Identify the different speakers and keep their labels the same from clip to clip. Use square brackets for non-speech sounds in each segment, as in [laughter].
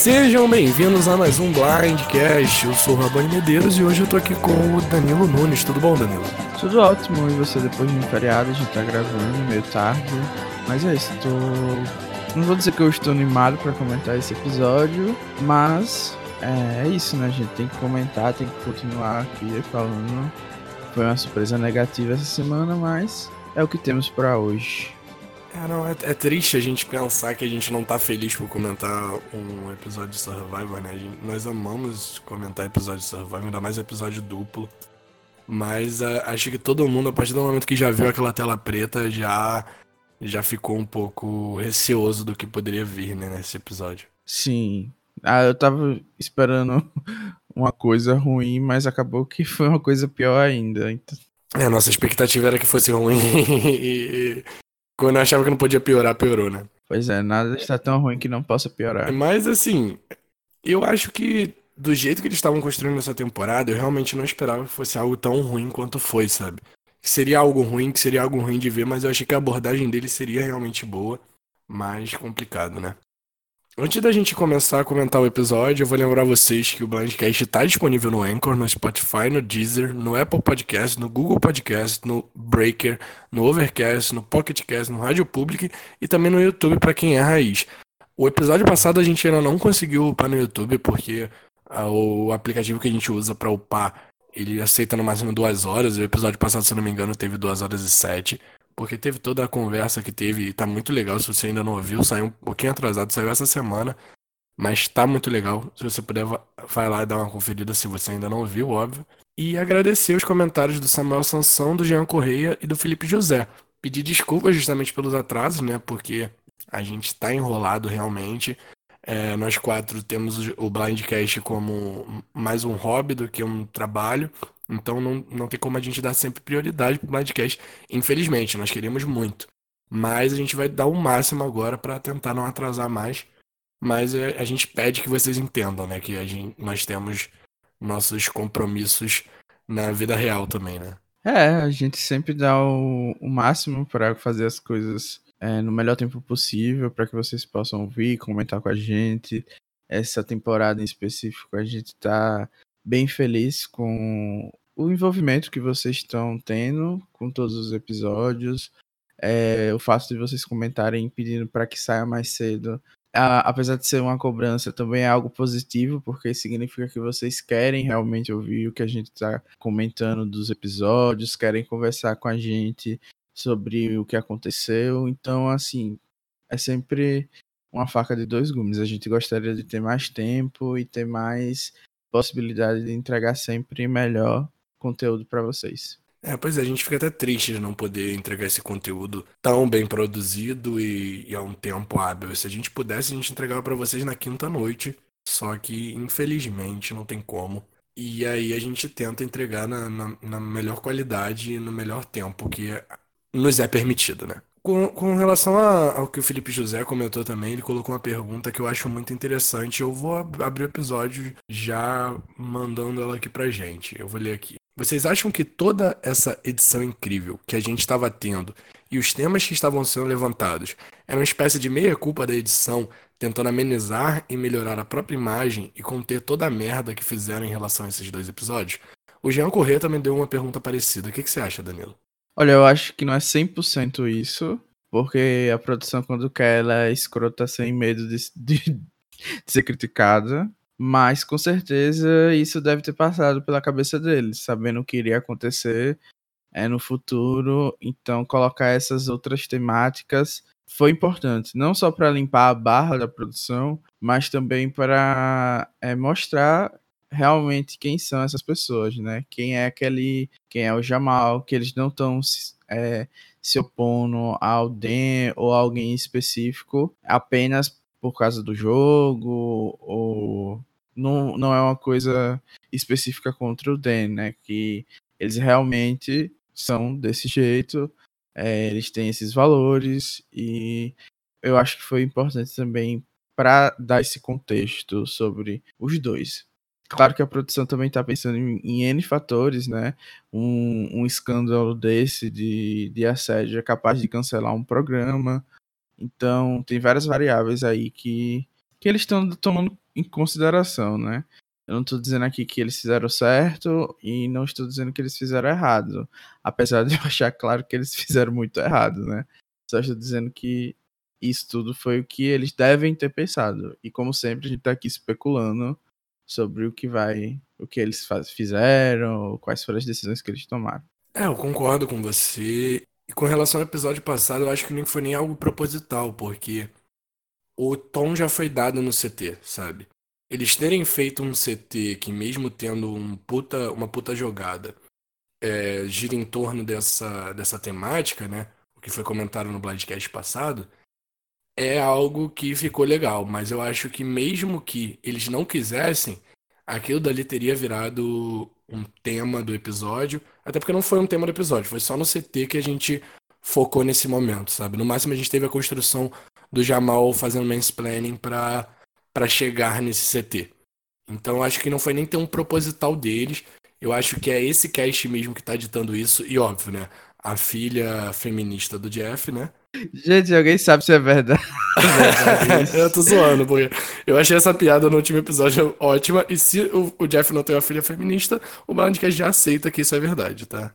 Speaker 1: Sejam bem-vindos a mais um Blindcast. Eu sou o Rabani Medeiros e hoje eu tô aqui com o Danilo Nunes. Tudo bom, Danilo?
Speaker 2: Tudo ótimo. E você, depois de um feriado, a gente tá gravando meio tarde. Mas é isso, tô. Não vou dizer que eu estou animado para comentar esse episódio, mas é, é isso, né? Gente tem que comentar, tem que continuar aqui falando. Foi uma surpresa negativa essa semana, mas é o que temos para hoje.
Speaker 1: É, não, é, é, triste a gente pensar que a gente não tá feliz por comentar um episódio de Survivor, né? Gente, nós amamos comentar episódio de Survivor, ainda mais episódio duplo. Mas uh, acho que todo mundo, a partir do momento que já viu aquela tela preta, já, já ficou um pouco receoso do que poderia vir, né, nesse episódio.
Speaker 2: Sim. Ah, eu tava esperando uma coisa ruim, mas acabou que [laughs] foi uma coisa pior ainda. Então...
Speaker 1: É, nossa expectativa era que fosse ruim [laughs] e, quando eu achava que não podia piorar, piorou, né?
Speaker 2: Pois é, nada está tão ruim que não possa piorar.
Speaker 1: Mas assim, eu acho que do jeito que eles estavam construindo essa temporada, eu realmente não esperava que fosse algo tão ruim quanto foi, sabe? Que seria algo ruim, que seria algo ruim de ver, mas eu achei que a abordagem dele seria realmente boa, mas complicado, né? Antes da gente começar a comentar o episódio, eu vou lembrar vocês que o Blindcast está disponível no Anchor, no Spotify, no Deezer, no Apple Podcast, no Google Podcast, no Breaker, no Overcast, no Pocketcast, no Rádio Public e também no YouTube para quem é raiz. O episódio passado a gente ainda não conseguiu upar no YouTube porque a, o aplicativo que a gente usa para upar ele aceita no máximo duas horas. O episódio passado, se não me engano, teve duas horas e sete porque teve toda a conversa que teve e tá muito legal. Se você ainda não ouviu, saiu um pouquinho atrasado, saiu essa semana, mas tá muito legal. Se você puder, vai lá e dar uma conferida se você ainda não ouviu, óbvio. E agradecer os comentários do Samuel Sansão, do Jean Correia e do Felipe José. Pedir desculpas justamente pelos atrasos, né? Porque a gente tá enrolado realmente. É, nós quatro temos o Blindcast como mais um hobby do que um trabalho. Então não, não tem como a gente dar sempre prioridade pro Blindcast. Infelizmente, nós queremos muito. Mas a gente vai dar o máximo agora para tentar não atrasar mais. Mas é, a gente pede que vocês entendam, né? Que a gente, nós temos nossos compromissos na vida real também, né?
Speaker 2: É, a gente sempre dá o, o máximo para fazer as coisas é, no melhor tempo possível, para que vocês possam ouvir, comentar com a gente. Essa temporada em específico, a gente tá bem feliz com o envolvimento que vocês estão tendo com todos os episódios, é, o fato de vocês comentarem pedindo para que saia mais cedo, a, apesar de ser uma cobrança, também é algo positivo, porque significa que vocês querem realmente ouvir o que a gente está comentando dos episódios, querem conversar com a gente sobre o que aconteceu. Então, assim, é sempre uma faca de dois gumes. A gente gostaria de ter mais tempo e ter mais possibilidade de entregar sempre melhor conteúdo para vocês.
Speaker 1: É, pois é, a gente fica até triste de não poder entregar esse conteúdo tão bem produzido e, e a um tempo hábil. Se a gente pudesse, a gente entregava para vocês na quinta noite. Só que, infelizmente, não tem como. E aí a gente tenta entregar na, na, na melhor qualidade e no melhor tempo que nos é permitido, né? Com, com relação a, ao que o Felipe José comentou também, ele colocou uma pergunta que eu acho muito interessante. Eu vou abrir o episódio já mandando ela aqui pra gente. Eu vou ler aqui. Vocês acham que toda essa edição incrível que a gente estava tendo e os temas que estavam sendo levantados era uma espécie de meia-culpa da edição tentando amenizar e melhorar a própria imagem e conter toda a merda que fizeram em relação a esses dois episódios? O Jean Corrêa também deu uma pergunta parecida. O que, que você acha, Danilo?
Speaker 2: Olha, eu acho que não é 100% isso, porque a produção, quando quer, ela é escrota sem medo de, de, [laughs] de ser criticada. Mas com certeza isso deve ter passado pela cabeça deles, sabendo o que iria acontecer é, no futuro. Então, colocar essas outras temáticas foi importante, não só para limpar a barra da produção, mas também para é, mostrar realmente quem são essas pessoas, né? Quem é aquele, quem é o Jamal, que eles não estão é, se opondo ao Den ou a alguém específico apenas por causa do jogo ou não, não é uma coisa específica contra o Dan, né? Que eles realmente são desse jeito, é, eles têm esses valores e eu acho que foi importante também para dar esse contexto sobre os dois. Claro que a produção também está pensando em, em, N fatores, né? Um, um escândalo desse de, de assédio é capaz de cancelar um programa. Então, tem várias variáveis aí que, que eles estão tomando em consideração, né? Eu não estou dizendo aqui que eles fizeram certo e não estou dizendo que eles fizeram errado. Apesar de eu achar claro que eles [laughs] fizeram muito errado, né? Só estou dizendo que isso tudo foi o que eles devem ter pensado. E como sempre, a gente está aqui especulando sobre o que vai, o que eles faz, fizeram, quais foram as decisões que eles tomaram.
Speaker 1: É, eu concordo com você. E com relação ao episódio passado, eu acho que nem foi nem algo proposital, porque o tom já foi dado no CT, sabe? Eles terem feito um CT que mesmo tendo um puta, uma puta jogada é, gira em torno dessa, dessa temática, né? O que foi comentado no Blindcast passado, é algo que ficou legal, mas eu acho que mesmo que eles não quisessem, aquilo dali teria virado um tema do episódio, até porque não foi um tema do episódio, foi só no CT que a gente focou nesse momento, sabe? No máximo a gente teve a construção do Jamal fazendo mansplaining pra, pra chegar nesse CT. Então acho que não foi nem ter um proposital deles, eu acho que é esse cast mesmo que tá ditando isso, e óbvio, né? A filha feminista do Jeff, né?
Speaker 2: Gente, alguém sabe se é verdade. [laughs]
Speaker 1: eu tô zoando, porque eu achei essa piada no último episódio ótima. E se o, o Jeff não tem uma filha feminista, o Bandcast já aceita que isso é verdade, tá?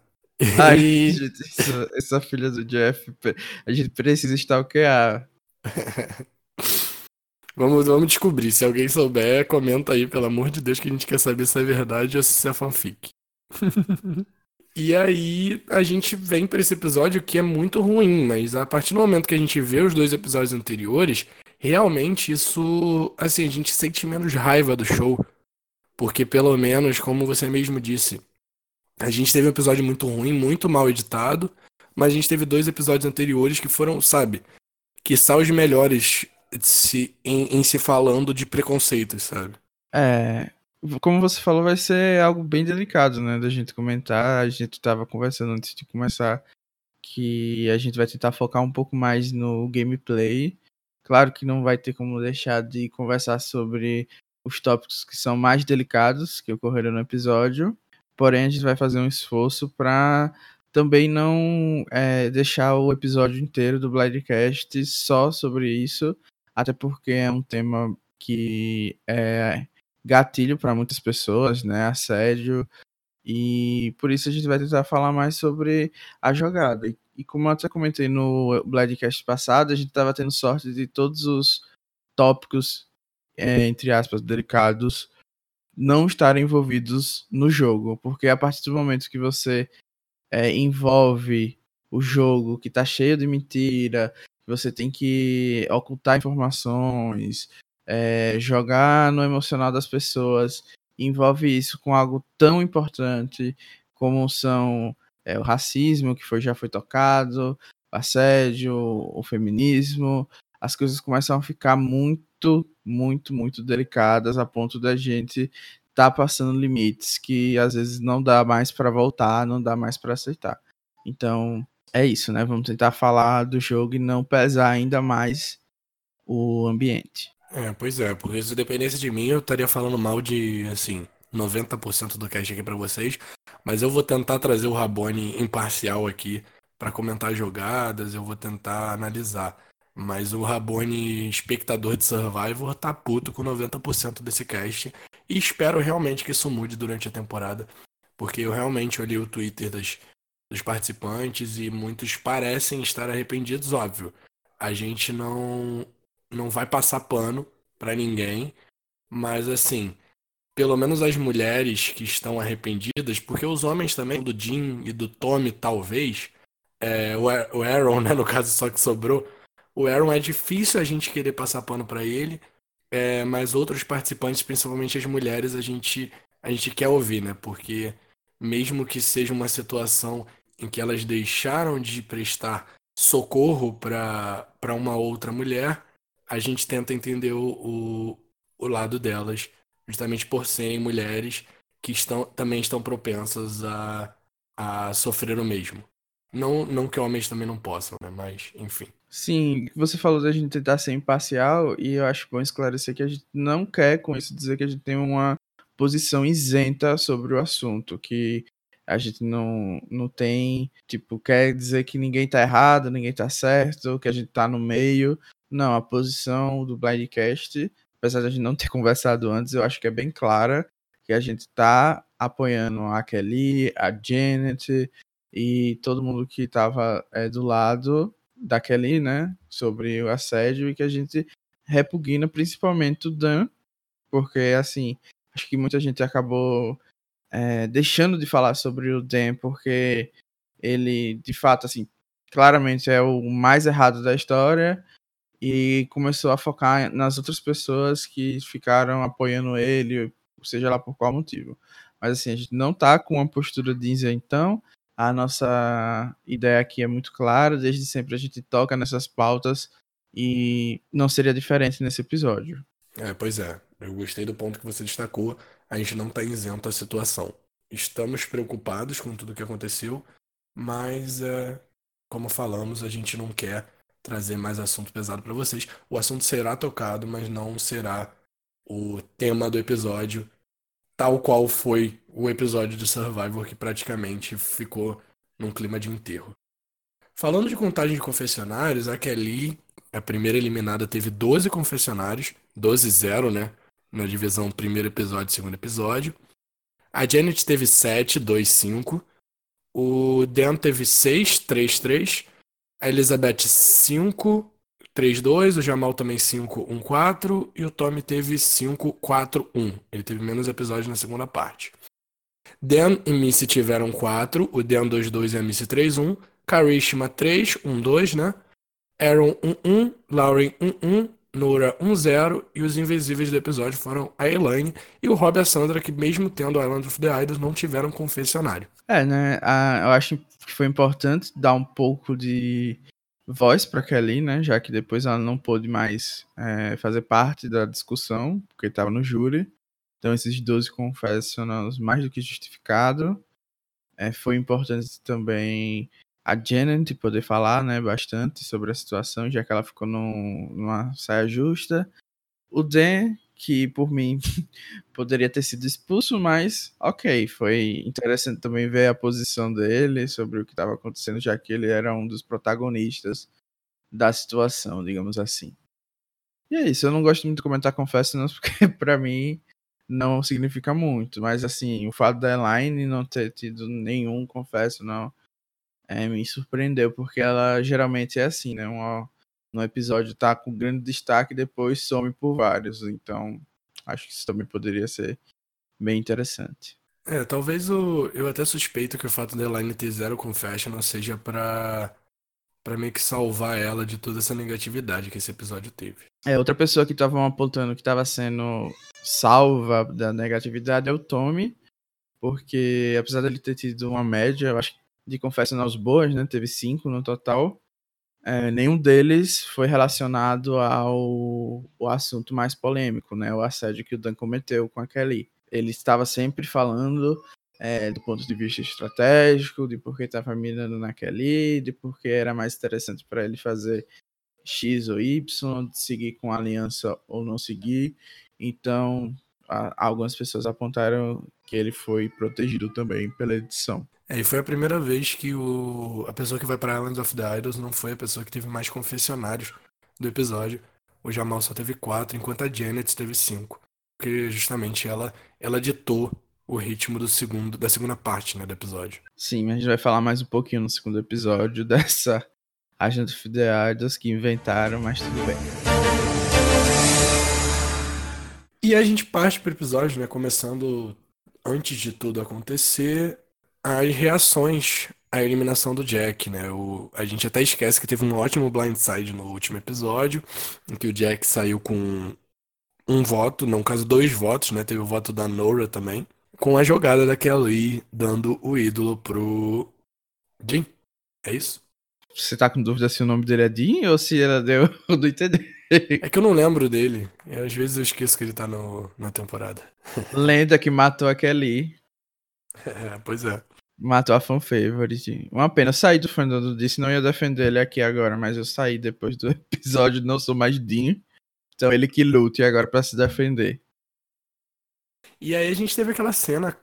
Speaker 2: Ai, e... gente, essa, essa, filha do Jeff, a gente precisa stalkear. [laughs]
Speaker 1: vamos, vamos descobrir. Se alguém souber, comenta aí, pelo amor de Deus, que a gente quer saber se é verdade ou se é fanfic. [laughs] E aí a gente vem para esse episódio que é muito ruim, mas a partir do momento que a gente vê os dois episódios anteriores, realmente isso, assim, a gente sente menos raiva do show, porque pelo menos, como você mesmo disse, a gente teve um episódio muito ruim, muito mal editado, mas a gente teve dois episódios anteriores que foram, sabe, que são os melhores se, em, em se falando de preconceitos, sabe?
Speaker 2: É, como você falou, vai ser algo bem delicado, né, da gente comentar. A gente tava conversando antes de começar que a gente vai tentar focar um pouco mais no gameplay. Claro que não vai ter como deixar de conversar sobre os tópicos que são mais delicados que ocorreram no episódio. Porém, a gente vai fazer um esforço para também não é, deixar o episódio inteiro do Blindcast só sobre isso, até porque é um tema que é gatilho para muitas pessoas, né? Assédio. E por isso a gente vai tentar falar mais sobre a jogada. E, como eu até comentei no Bladcast passado, a gente estava tendo sorte de todos os tópicos, é, entre aspas, delicados, não estarem envolvidos no jogo. Porque a partir do momento que você é, envolve o jogo que está cheio de mentira, você tem que ocultar informações, é, jogar no emocional das pessoas envolve isso com algo tão importante como são é, o racismo, que foi, já foi tocado, o assédio, o feminismo, as coisas começam a ficar muito, muito, muito delicadas a ponto da gente tá passando limites que às vezes não dá mais para voltar, não dá mais para aceitar. Então, é isso, né? Vamos tentar falar do jogo e não pesar ainda mais o ambiente.
Speaker 1: É, pois é, porque se dependesse de mim, eu estaria falando mal de, assim, 90% do cast aqui para vocês. Mas eu vou tentar trazer o Rabone imparcial aqui para comentar jogadas, eu vou tentar analisar. Mas o Rabone, espectador de Survivor, tá puto com 90% desse cast. E espero realmente que isso mude durante a temporada. Porque eu realmente olhei o Twitter das, dos participantes e muitos parecem estar arrependidos, óbvio. A gente não não vai passar pano para ninguém, mas assim, pelo menos as mulheres que estão arrependidas, porque os homens também, do Jim e do Tommy, talvez, é, o Aaron, né, no caso só que sobrou, o Aaron é difícil a gente querer passar pano para ele, é, mas outros participantes, principalmente as mulheres, a gente, a gente quer ouvir, né, porque mesmo que seja uma situação em que elas deixaram de prestar socorro para uma outra mulher, a gente tenta entender o, o, lado delas, justamente por serem mulheres que estão, também estão propensas a, a sofrer o mesmo. Não, não que homens também não possam, né? Mas, enfim.
Speaker 2: Sim, você falou da gente tentar ser imparcial, e eu acho bom esclarecer que a gente não quer com isso dizer que a gente tem uma posição isenta sobre o assunto, que a gente não, não tem, tipo, quer dizer que ninguém tá errado, ninguém tá certo, que a gente tá no meio. Não, a posição do Blindcast, apesar de a gente não ter [laughs] conversado antes, eu acho que é bem clara que a gente tá apoiando a Kelly, a Janet e todo mundo que tava é, do lado da Kelly, né, sobre o assédio e que a gente repugna principalmente o Dan, porque, assim, acho que muita gente acabou é, deixando de falar sobre o Dan porque ele, de fato, assim, claramente é o mais errado da história e começou a focar nas outras pessoas que ficaram apoiando ele, seja lá por qual motivo. Mas assim, a gente não tá com uma postura de então A nossa ideia aqui é muito clara, desde sempre a gente toca nessas pautas e não seria diferente nesse episódio.
Speaker 1: É, pois é. Eu gostei do ponto que você destacou. A gente não está isento à situação. Estamos preocupados com tudo que aconteceu, mas, é, como falamos, a gente não quer trazer mais assunto pesado para vocês. O assunto será tocado, mas não será o tema do episódio, tal qual foi o episódio de Survivor, que praticamente ficou num clima de enterro. Falando de contagem de confessionários, a Kelly a primeira eliminada teve 12 confessionários, 12-0, né? Na divisão primeiro episódio e segundo episódio. A Janet teve 7, 2, 5. O Dan teve 6, 3, 3. A Elizabeth 5, 3, 2. O Jamal também 5, 1, 4. E o Tommy teve 5, 4, 1. Ele teve menos episódios na segunda parte. Dan e Missy tiveram 4. O Dan 2, 2 e a Missy 3, 1. Karishma 3, 1, 2, né? Aaron 1-1, Lauren 1-1, Nora 1-0 e os invisíveis do episódio foram a Elaine e o Rob e a Sandra, que mesmo tendo Island of the Idols, não tiveram confessionário.
Speaker 2: É, né? A, eu acho que foi importante dar um pouco de voz para Kelly, né? Já que depois ela não pôde mais é, fazer parte da discussão, porque estava no júri. Então esses 12 confessionários mais do que justificado. É, foi importante também a Janet poder falar, né, bastante sobre a situação, já que ela ficou num, numa saia justa. O Dan, que por mim [laughs] poderia ter sido expulso, mas ok, foi interessante também ver a posição dele sobre o que estava acontecendo, já que ele era um dos protagonistas da situação, digamos assim. E é isso, eu não gosto muito de comentar confesso, não, [laughs] porque para mim não significa muito, mas assim, o fato da Elaine não ter tido nenhum confesso, não é, me surpreendeu, porque ela geralmente é assim, né? Uma, no episódio tá com grande destaque e depois some por vários. Então, acho que isso também poderia ser bem interessante.
Speaker 1: É, talvez o. Eu até suspeito que o fato da Elaine ter zero confession seja pra. Pra meio que salvar ela de toda essa negatividade que esse episódio teve.
Speaker 2: É, outra pessoa que estavam apontando que estava sendo salva da negatividade é o Tommy. Porque apesar dele ter tido uma média, eu acho de confessionals boas, né? Teve cinco no total. É, nenhum deles foi relacionado ao, ao assunto mais polêmico, né? O assédio que o Dan cometeu com a Kelly. Ele estava sempre falando é, do ponto de vista estratégico, de por que estava mirando na Kelly, de por que era mais interessante para ele fazer X ou Y, de seguir com a aliança ou não seguir. Então, a, algumas pessoas apontaram que ele foi protegido também pela edição.
Speaker 1: É, e foi a primeira vez que o, a pessoa que vai para Islands of the Idols não foi a pessoa que teve mais confessionários do episódio. O Jamal só teve quatro, enquanto a Janet teve cinco. Porque justamente ela, ela ditou o ritmo do segundo, da segunda parte né, do episódio.
Speaker 2: Sim, a gente vai falar mais um pouquinho no segundo episódio [laughs] dessa of the Idols que inventaram, mas tudo bem.
Speaker 1: E a gente parte para o episódio, né? Começando antes de tudo acontecer, as reações à eliminação do Jack, né? O, a gente até esquece que teve um ótimo blindside no último episódio, em que o Jack saiu com um voto, não, caso dois votos, né? Teve o voto da Nora também, com a jogada da Kelly dando o ídolo pro Jim. É isso?
Speaker 2: Você tá com dúvida se o nome dele é Jim ou se ela deu [laughs] do entender?
Speaker 1: É que eu não lembro dele. E às vezes eu esqueço que ele tá no, na temporada. [laughs]
Speaker 2: Lenda que matou a Kelly.
Speaker 1: É, pois é.
Speaker 2: Matou a fan favorite. Uma pena. Eu saí do Fernando disse, não ia defender ele aqui agora, mas eu saí depois do [laughs] episódio, não sou mais Dinho. Então ele que lute agora para se defender.
Speaker 1: E aí a gente teve aquela cena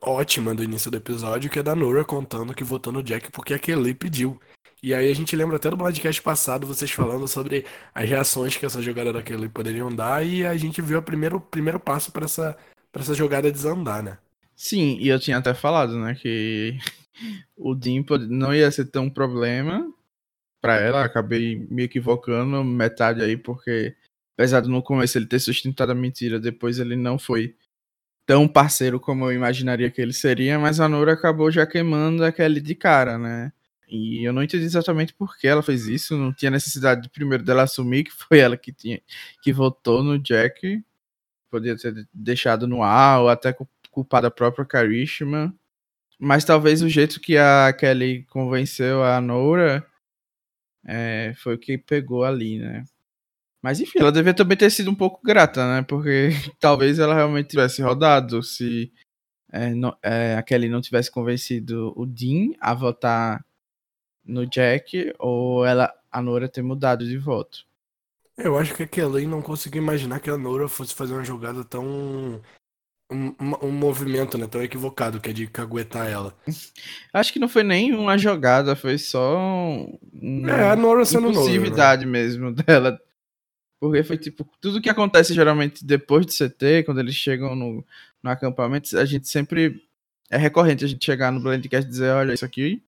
Speaker 1: ótima do início do episódio, que é da Nora contando que votou no Jack porque a Kelly pediu. E aí a gente lembra até do podcast passado, vocês falando sobre as reações que essa jogada da Kelly poderiam dar, e a gente viu o primeiro, primeiro passo para essa, essa jogada desandar, né?
Speaker 2: Sim, e eu tinha até falado, né, que [laughs] o Dean não ia ser tão problema para ela, acabei me equivocando metade aí, porque apesar de no começo ele ter sustentado a mentira, depois ele não foi tão parceiro como eu imaginaria que ele seria, mas a Nora acabou já queimando aquele de cara, né? E eu não entendi exatamente por que ela fez isso, não tinha necessidade de primeiro dela assumir que foi ela que tinha que votou no Jack. Podia ter deixado no ar ou até culpado a própria Karishma. Mas talvez o jeito que a Kelly convenceu a Nora é, foi o que pegou ali, né? Mas enfim, ela devia também ter sido um pouco grata, né? Porque [laughs] talvez ela realmente tivesse rodado se é, não, é, a Kelly não tivesse convencido o Dean a votar no Jack ou ela, a Nora ter mudado de voto.
Speaker 1: Eu acho que a Kelly não conseguiu imaginar que a Nora fosse fazer uma jogada tão. Um, um, movimento né, tão equivocado, que é de caguetar ela. [laughs]
Speaker 2: Acho que não foi nem uma jogada, foi só.
Speaker 1: Um, é, a Nora sendo
Speaker 2: Nora, né? mesmo dela porque foi tipo, tudo que acontece geralmente depois do CT, quando eles chegam no, no acampamento, a gente sempre. É recorrente a gente chegar no Blendcast e dizer, olha, isso aqui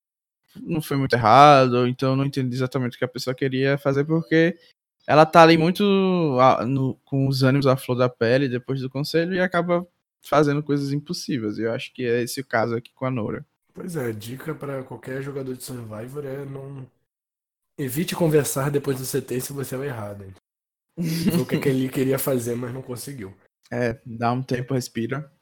Speaker 2: não foi muito errado, ou então não entendi exatamente o que a pessoa queria fazer, porque ela tá ali muito no, com os ânimos à flor da pele depois do conselho e acaba fazendo coisas impossíveis. E eu acho que é esse o caso aqui com a Nora.
Speaker 1: Pois é, dica para qualquer jogador de Survivor é não. Evite conversar depois do CT se você vai errado. O que ele queria fazer, mas não conseguiu.
Speaker 2: É, dá um tempo, respira.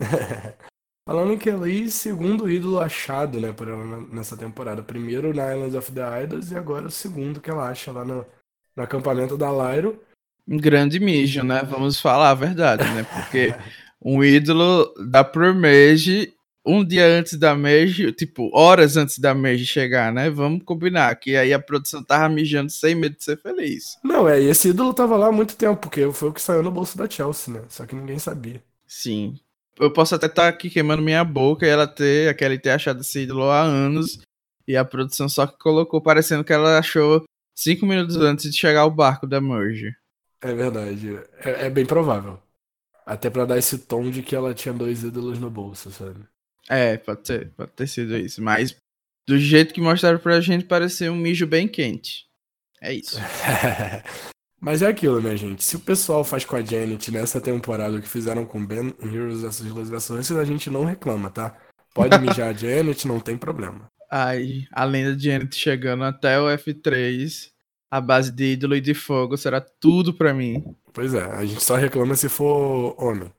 Speaker 2: [laughs]
Speaker 1: Falando que ali, segundo ídolo achado, né, por ela nessa temporada. Primeiro na Islands of the Idols e agora o segundo que ela acha lá no, no acampamento da Lyro.
Speaker 2: Um grande mijo, né? Vamos falar a verdade, né? Porque [laughs] um ídolo da Promage um dia antes da Merge, tipo, horas antes da Merge chegar, né? Vamos combinar, que aí a produção tava mijando sem medo de ser feliz.
Speaker 1: Não, é, e esse ídolo tava lá há muito tempo, porque foi o que saiu no bolso da Chelsea, né? Só que ninguém sabia.
Speaker 2: Sim. Eu posso até estar tá aqui queimando minha boca e ela ter, aquela ter achado esse ídolo há anos, e a produção só que colocou parecendo que ela achou cinco minutos antes de chegar o barco da Merge.
Speaker 1: É verdade. É, é bem provável. Até para dar esse tom de que ela tinha dois ídolos no bolso, sabe?
Speaker 2: É, pode ter, pode ter sido isso. Mas do jeito que mostraram pra gente, pareceu um mijo bem quente. É isso. [laughs]
Speaker 1: Mas é aquilo, né, gente? Se o pessoal faz com a Janet nessa temporada o que fizeram com Ben em Heroes vs Resurrections, a gente não reclama, tá? Pode [laughs] mijar a Janet, não tem problema.
Speaker 2: Ai, a lenda de Janet chegando até o F3, a base de ídolo e de fogo será tudo pra mim.
Speaker 1: Pois é, a gente só reclama se for homem.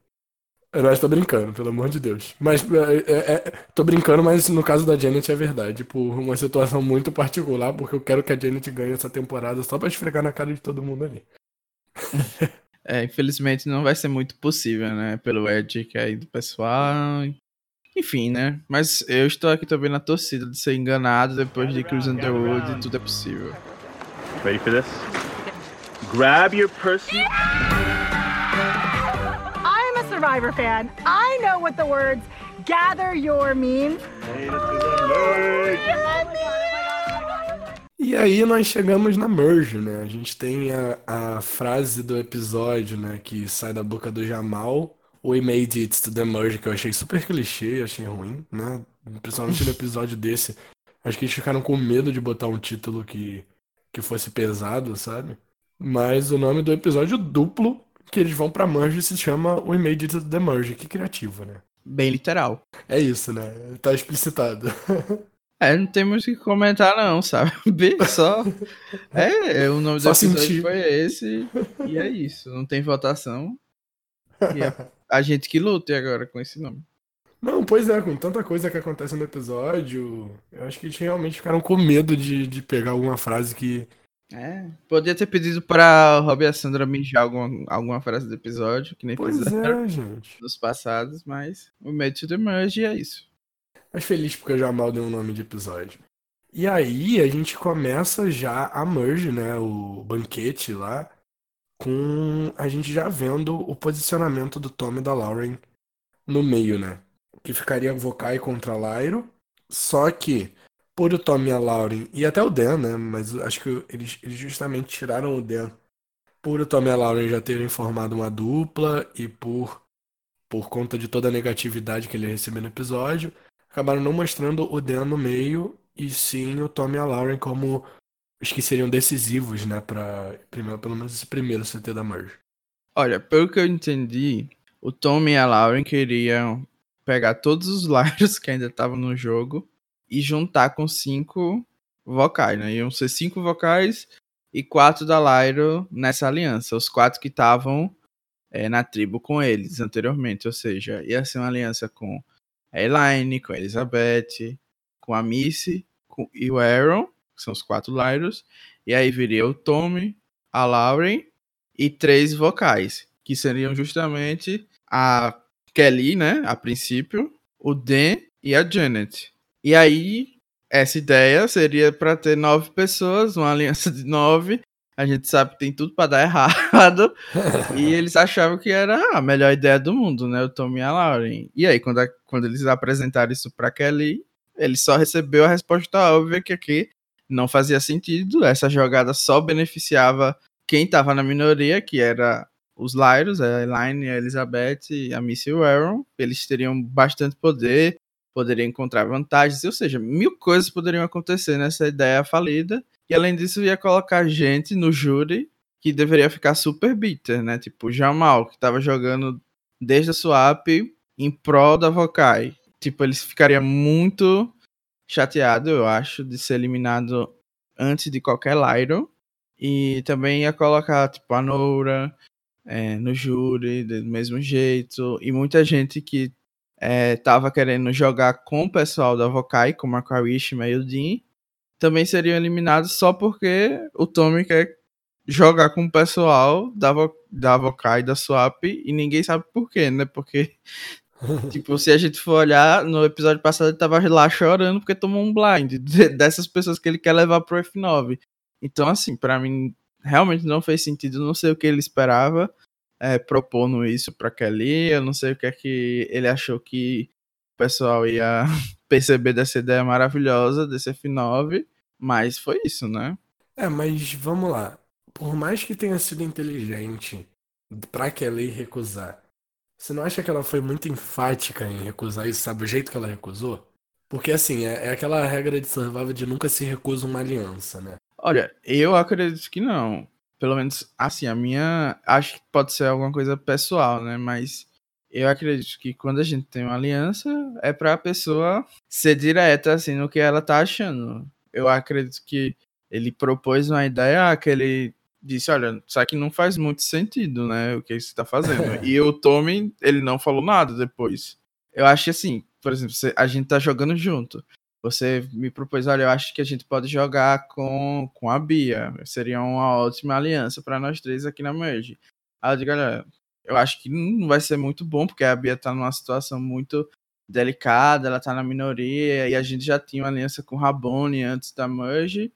Speaker 1: Eu tô brincando, pelo amor de Deus. Mas é, é, é, tô brincando, mas no caso da Janet é verdade. Por uma situação muito particular, porque eu quero que a Janet ganhe essa temporada só pra esfregar na cara de todo mundo ali. [laughs]
Speaker 2: É, infelizmente não vai ser muito possível, né? Pelo Ed que é aí do pessoal. Enfim, né? Mas eu estou aqui também na torcida de ser enganado depois de Chris Underwood e tudo é possível.
Speaker 3: Ready for this? Grab your person.
Speaker 4: Survivor fan. I know what the words gather your mean.
Speaker 1: E aí nós chegamos na merge, né? A gente tem a, a frase do episódio, né? Que sai da boca do Jamal. We made it to the merge, que eu achei super clichê, achei ruim, né? Principalmente no episódio desse. Acho que eles ficaram com medo de botar um título que, que fosse pesado, sabe? Mas o nome do episódio duplo que eles vão pra Merge se chama We Made It the Merge. Que criativo, né?
Speaker 2: Bem literal.
Speaker 1: É isso, né? Tá explicitado.
Speaker 2: É, não temos que comentar não, sabe? [laughs] Só. É, é, o nome Só do episódio foi esse e é isso. Não tem votação. E é a gente que lute agora com esse nome.
Speaker 1: Não, pois é, com tanta coisa que acontece no episódio, eu acho que eles realmente ficaram com medo de, de pegar alguma frase que,
Speaker 2: é, podia ter pedido pra Rob e a Sandra mijar alguma, alguma frase do episódio, que nem
Speaker 1: pois fizeram é, gente.
Speaker 2: nos passados, mas o Made to the Merge é isso.
Speaker 1: Mas feliz porque eu já mal dei um nome de episódio. E aí a gente começa já a merge, né? O banquete lá. com a gente já vendo o posicionamento do Tommy e da Lauren no meio, né? Que ficaria Vokai contra Lyro. Só que, por o Tommy e a Lauren, e até o Dan, né? Mas acho que eles, eles justamente tiraram o Dan. Por o Tommy e a Lauren já terem formado uma dupla e por, por conta de toda a negatividade que ele recebeu no episódio, acabaram não mostrando o Dan no meio e sim o Tommy e a Lauren como os que seriam decisivos, né, para pelo menos esse primeiro CT da Merge.
Speaker 2: Olha, pelo que eu entendi, o Tommy e a Lauren queriam pegar todos os [laughs] Lyros que ainda estavam no jogo e juntar com cinco vocais, né? Iam ser cinco vocais e quatro da Lyro nessa aliança. Os quatro que estavam é, na tribo com eles anteriormente. Ou seja, ia ser uma aliança com a Elaine, com a Elizabeth, com a Missy com, e o Aaron, que são os quatro Lyros. E aí viria o Tommy, a Lauren e três vocais, que seriam justamente a Kelly, né, a princípio, o Dan e a Janet. E aí, essa ideia seria para ter nove pessoas, uma aliança de nove. A gente sabe que tem tudo para dar [laughs] errado. e [laughs] eles achavam que era a melhor ideia do mundo, né? O Tommy e a Lauren. E aí, quando, a, quando eles apresentaram isso para Kelly, ele só recebeu a resposta óbvia que aqui não fazia sentido. Essa jogada só beneficiava quem estava na minoria, que era os Lyros, a Elaine, a Elizabeth e a Missy Warren. Eles teriam bastante poder, poderiam encontrar vantagens, ou seja, mil coisas poderiam acontecer nessa ideia falida. E além disso, ia colocar gente no júri que deveria ficar super bitter, né? Tipo, Jamal, que estava jogando desde a swap em prol da Vokai. Tipo, eles ficariam muito chateado, eu acho, de ser eliminado antes de qualquer Lyro. E também ia colocar, tipo, a Noura é, no júri do mesmo jeito. E muita gente que é, tava querendo jogar com o pessoal da Vokai, como a Kawishima e o Dean, também seriam eliminados só porque o Tommy quer jogar com o pessoal da, Vo da Vokai, da Swap, e ninguém sabe por quê, né? Porque [laughs] tipo, se a gente for olhar, no episódio passado ele tava lá chorando porque tomou um blind [laughs] dessas pessoas que ele quer levar pro F9. Então, assim, para mim realmente não fez sentido. Não sei o que ele esperava é, propondo isso pra Kelly. Eu não sei o que é que ele achou que o pessoal ia [laughs] perceber dessa ideia maravilhosa desse F9. Mas foi isso, né?
Speaker 1: É, mas vamos lá. Por mais que tenha sido inteligente pra Kelly recusar você não acha que ela foi muito enfática em recusar isso, sabe? O jeito que ela recusou? Porque, assim, é, é aquela regra de survival de nunca se recusa uma aliança, né?
Speaker 2: Olha, eu acredito que não. Pelo menos, assim, a minha. Acho que pode ser alguma coisa pessoal, né? Mas eu acredito que quando a gente tem uma aliança, é pra pessoa ser direta, assim, no que ela tá achando. Eu acredito que ele propôs uma ideia que ele disse, olha, isso aqui não faz muito sentido, né, o que você tá fazendo. [laughs] e o Tommy, ele não falou nada depois. Eu acho assim, por exemplo, a gente tá jogando junto. Você me propôs, olha, eu acho que a gente pode jogar com, com a Bia. Seria uma ótima aliança para nós três aqui na Merge. Aí eu digo, olha, eu acho que não vai ser muito bom, porque a Bia tá numa situação muito delicada, ela tá na minoria, e a gente já tinha uma aliança com o Rabone antes da Merge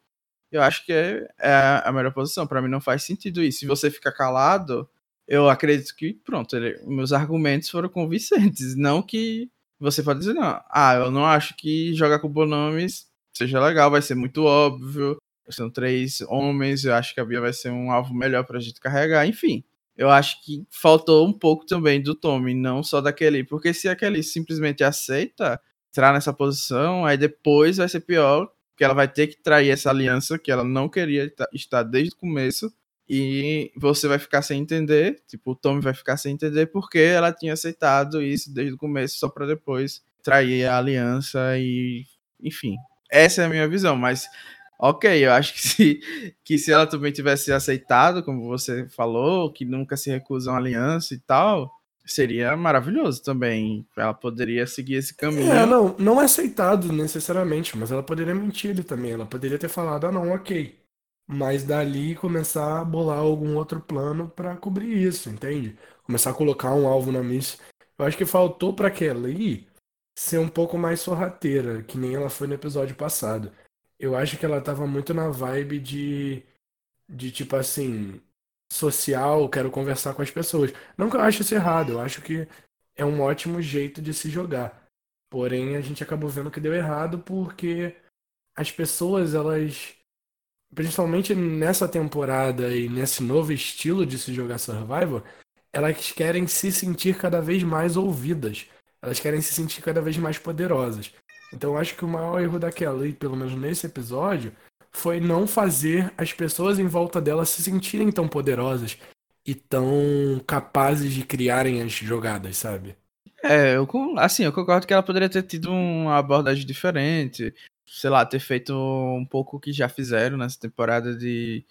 Speaker 2: eu acho que é, é a melhor posição. Para mim não faz sentido isso. Se você ficar calado, eu acredito que, pronto, ele, meus argumentos foram convincentes. [laughs] Não que você pode dizer, não, ah, eu não acho que jogar com Bonomes seja legal, vai ser muito óbvio. São três homens, eu acho que a Bia vai ser um alvo melhor pra gente carregar, enfim. Eu acho que faltou um pouco também do Tommy, não só daquele. Porque se aquele simplesmente aceita entrar nessa posição, aí depois vai ser pior que ela vai ter que trair essa aliança que ela não queria estar desde o começo. E você vai ficar sem entender, tipo, o Tommy vai ficar sem entender porque ela tinha aceitado isso desde o começo, só para depois trair a aliança e, enfim. Essa é a minha visão, mas ok, eu acho que se, que se ela também tivesse aceitado, como você falou, que nunca se recusa uma aliança e tal, Seria maravilhoso também. Ela poderia seguir esse caminho.
Speaker 1: É, não, não é aceitado necessariamente, mas ela poderia mentir também. Ela poderia ter falado, ah, não, ok. Mas dali começar a bolar algum outro plano para cobrir isso, entende? Começar a colocar um alvo na miss. Eu acho que faltou para Kelly ser um pouco mais sorrateira, que nem ela foi no episódio passado. Eu acho que ela tava muito na vibe de. De tipo assim. social, quero conversar com as pessoas. Não que eu ache isso errado, eu acho que é um ótimo jeito de se jogar. Porém, a gente acabou vendo que deu errado porque as pessoas, elas, principalmente nessa temporada e nesse novo estilo de se jogar Survivor, elas querem se sentir cada vez mais ouvidas. Elas querem se sentir cada vez mais poderosas. Então eu acho que o maior erro da Kelly, pelo menos nesse episódio, foi não fazer as pessoas em volta dela se sentirem tão poderosas e tão capazes de criarem as jogadas, sabe?
Speaker 2: É, eu, assim, eu concordo que ela poderia ter tido uma abordagem diferente, sei lá, ter feito um pouco o que já fizeram nessa temporada de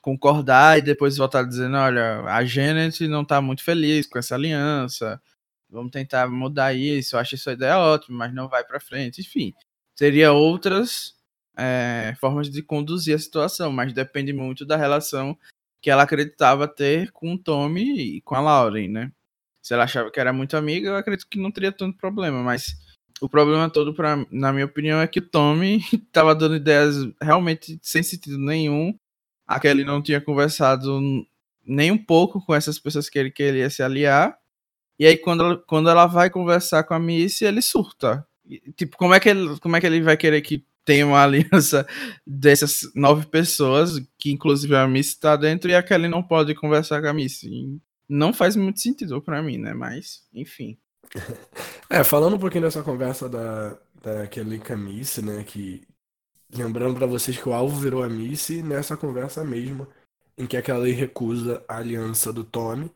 Speaker 2: concordar e depois voltar dizendo, olha, a Janet não tá muito feliz com essa aliança, vamos tentar mudar isso, eu acho essa ideia ótima, mas não vai para frente, enfim. Teria outras é, formas de conduzir a situação, mas depende muito da relação que ela acreditava ter com o Tommy e com a Lauren, né? Se ela achava que era muito amiga, eu acredito que não teria tanto problema, mas o problema todo, pra, na minha opinião, é que o Tommy [laughs] estava dando ideias realmente sem sentido nenhum. A Kelly não tinha conversado nem um pouco com essas pessoas que ele queria se aliar. E aí, quando ela, quando ela vai conversar com a Missy, ele surta. E, tipo, como é, que ele, como é que ele vai querer que tem uma [laughs] aliança dessas nove pessoas, que inclusive a Miss está dentro, e a Kelly não pode conversar com a Miss. não faz muito sentido para mim, né? Mas, enfim. [laughs]
Speaker 1: É, falando um pouquinho dessa conversa da, da Kelly com a Miss, né? Que. Lembrando para vocês que o alvo virou a Miss nessa conversa mesmo, em que a Kelly recusa a aliança do Tommy.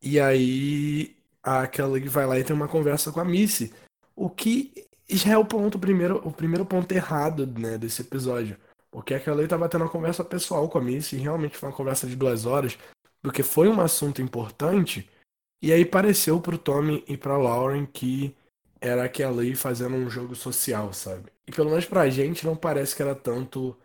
Speaker 1: E aí a Kelly vai lá e tem uma conversa com a Missy. O que já é o ponto primeiro, o primeiro ponto errado, né, desse episódio. Porque a Kelly tava tendo uma conversa pessoal com a Missy, realmente foi uma conversa de duas horas, porque foi um assunto importante, e aí pareceu pro Tommy e pra Lauren que era a Kelly fazendo um jogo social, sabe? E pelo menos pra gente não parece que era tanto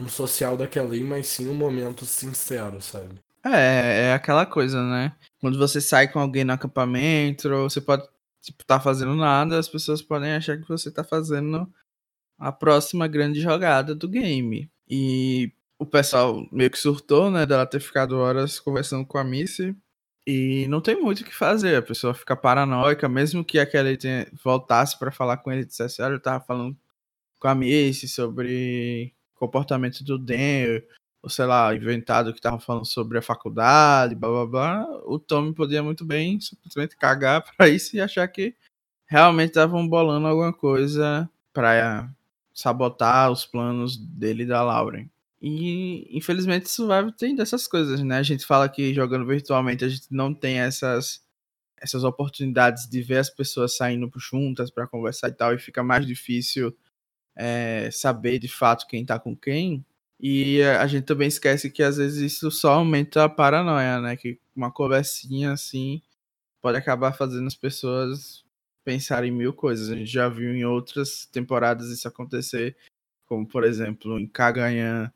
Speaker 1: um social da Kelly, mas sim um momento sincero, sabe?
Speaker 2: É, é aquela coisa, né? Quando você sai com alguém no acampamento, você pode tipo, tá fazendo nada, as pessoas podem achar que você tá fazendo a próxima grande jogada do game. E o pessoal meio que surtou, né, dela ter ficado horas conversando com a Missy. E não tem muito o que fazer, a pessoa fica paranoica, mesmo que aquela tenha, voltasse para falar com ele e dissesse, olha, eu tava falando com a Missy sobre comportamento do Dan, ou sei lá, inventado que estavam falando sobre a faculdade, blá blá blá, o Tommy podia muito bem simplesmente cagar [laughs] para isso e achar que realmente estavam bolando alguma coisa para sabotar os planos dele e da Lauren. E infelizmente vai ter dessas coisas, né? A gente fala que jogando virtualmente a gente não tem essas essas oportunidades de ver as pessoas saindo juntas para conversar e tal, e fica mais difícil é, saber de fato quem tá com quem. E a gente também esquece que às vezes isso só aumenta a paranoia, né? Que uma conversinha assim pode acabar fazendo as pessoas pensarem mil coisas. A gente já viu em outras temporadas isso acontecer, como por exemplo em Kaganhan,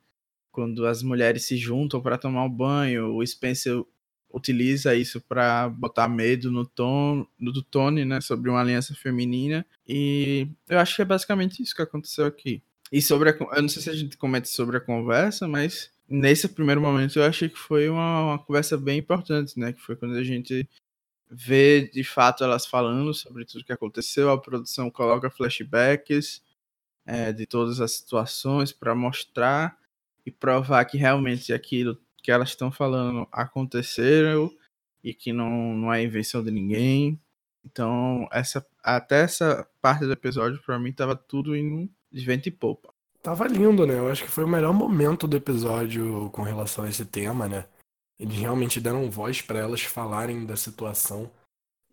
Speaker 2: quando as mulheres se juntam para tomar um banho, o Spencer utiliza isso para botar medo no tom no do Tony, né, sobre uma aliança feminina. E eu acho que é basicamente isso que aconteceu aqui. E sobre a, eu não sei se a gente comenta sobre a conversa, mas nesse primeiro momento eu achei que foi uma, uma, conversa bem importante, né? Que foi quando a gente vê de fato elas falando sobre tudo que aconteceu, a produção coloca flashbacks é, de todas as situações para mostrar e provar que realmente aquilo que elas estão falando aconteceu e que não, não é invenção de ninguém. Então, essa, até essa parte do episódio, para mim, tava tudo indo de vento e poupa.
Speaker 1: Tava lindo, né? Eu acho que foi o melhor momento do episódio com relação a esse tema, né? Eles realmente deram voz para elas falarem da situação.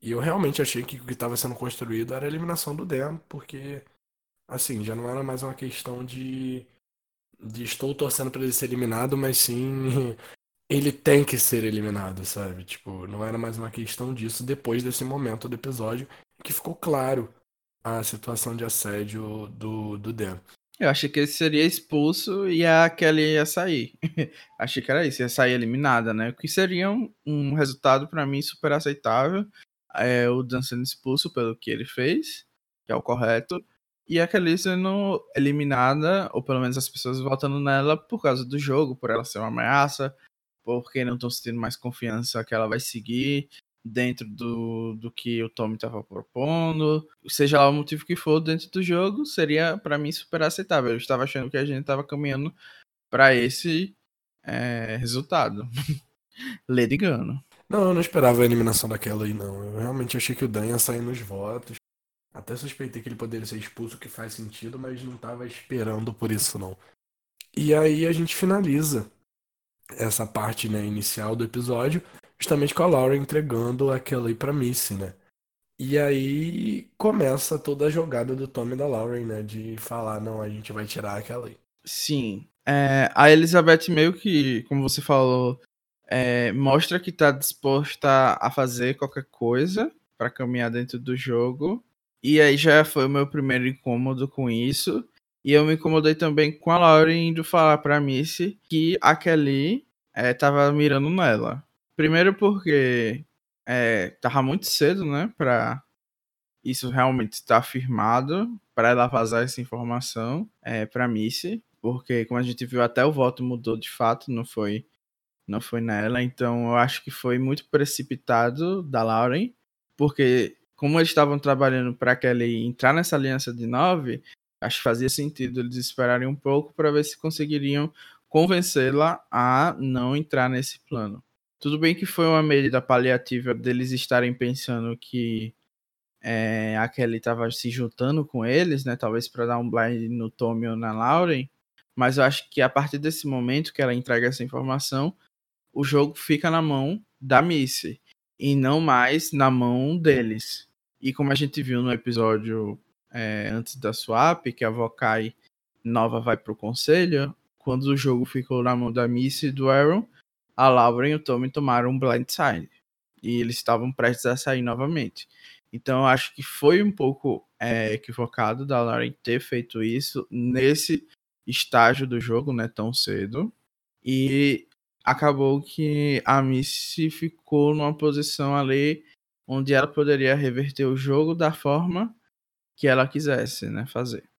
Speaker 1: E eu realmente achei que o que estava sendo construído era a eliminação do Dan, porque, assim, já não era mais uma questão de, estou torcendo para ele ser eliminado, mas sim [laughs] ele tem que ser eliminado, sabe? Tipo, não era mais uma questão disso depois desse momento do episódio que ficou claro a situação de assédio do, do Dan.
Speaker 2: Eu achei que ele seria expulso e a Kelly ia sair. [laughs] achei que era isso, ia sair eliminada, né? O que seria um, um resultado para mim super aceitável. É o Dan sendo expulso pelo que ele fez, que é o correto, e a Kelly sendo eliminada, ou pelo menos as pessoas votando nela por causa do jogo, por ela ser uma ameaça, porque não estão sentindo mais confiança que ela vai seguir dentro do, do que o Tommy estava propondo, seja lá o motivo que for dentro do jogo, seria para mim super aceitável. Eu estava achando que a gente estava caminhando para esse é, resultado. [laughs] Lady Gano.
Speaker 1: Não, eu não esperava a eliminação daquela aí, não. Eu realmente achei que o Dan ia sair nos votos. Até suspeitei que ele poderia ser expulso, que faz sentido, mas não tava esperando por isso, não. E aí a gente finaliza essa parte né, inicial do episódio, justamente com a Laura entregando aquela aí pra Missy, né? E aí começa toda a jogada do Tommy e da Lauren, né? De falar, não, a gente vai tirar aquela aí.
Speaker 2: Sim. É, a Elizabeth meio que, como você falou, é, mostra que tá disposta a fazer qualquer coisa para caminhar dentro do jogo. E aí já foi o meu primeiro incômodo com isso. E eu me incomodei também com a Lauren indo falar pra Missy que a Kelly é, tava mirando nela. Primeiro porque é, tava muito cedo, né, pra isso realmente estar afirmado, para ela vazar essa informação é, pra Missy. Porque, como a gente viu, até o voto mudou de fato, não foi, não foi nela. Então, eu acho que foi muito precipitado da Lauren, porque como eles estavam trabalhando para Kelly entrar nessa aliança de nove, acho que fazia sentido eles esperarem um pouco para ver se conseguiriam convencê-la a não entrar nesse plano. Tudo bem que foi uma medida paliativa deles estarem pensando que é, a Kelly estava se juntando com eles, né? Talvez para dar um blind no Tommy ou na Lauren. Mas eu acho que a partir desse momento que ela entrega essa informação, o jogo fica na mão da Missy e não mais na mão deles. E como a gente viu no episódio é, antes da swap, que a Vokai nova vai pro conselho, quando o jogo ficou na mão da Missy e do Aaron, a Laura e o Tommy tomaram um blindside. E eles estavam prestes a sair novamente. Então eu acho que foi um pouco é, equivocado da Lauren ter feito isso nesse estágio do jogo, né, tão cedo. E acabou que a Missy ficou numa posição ali onde ela poderia reverter o jogo da forma que ela quisesse, né, fazer.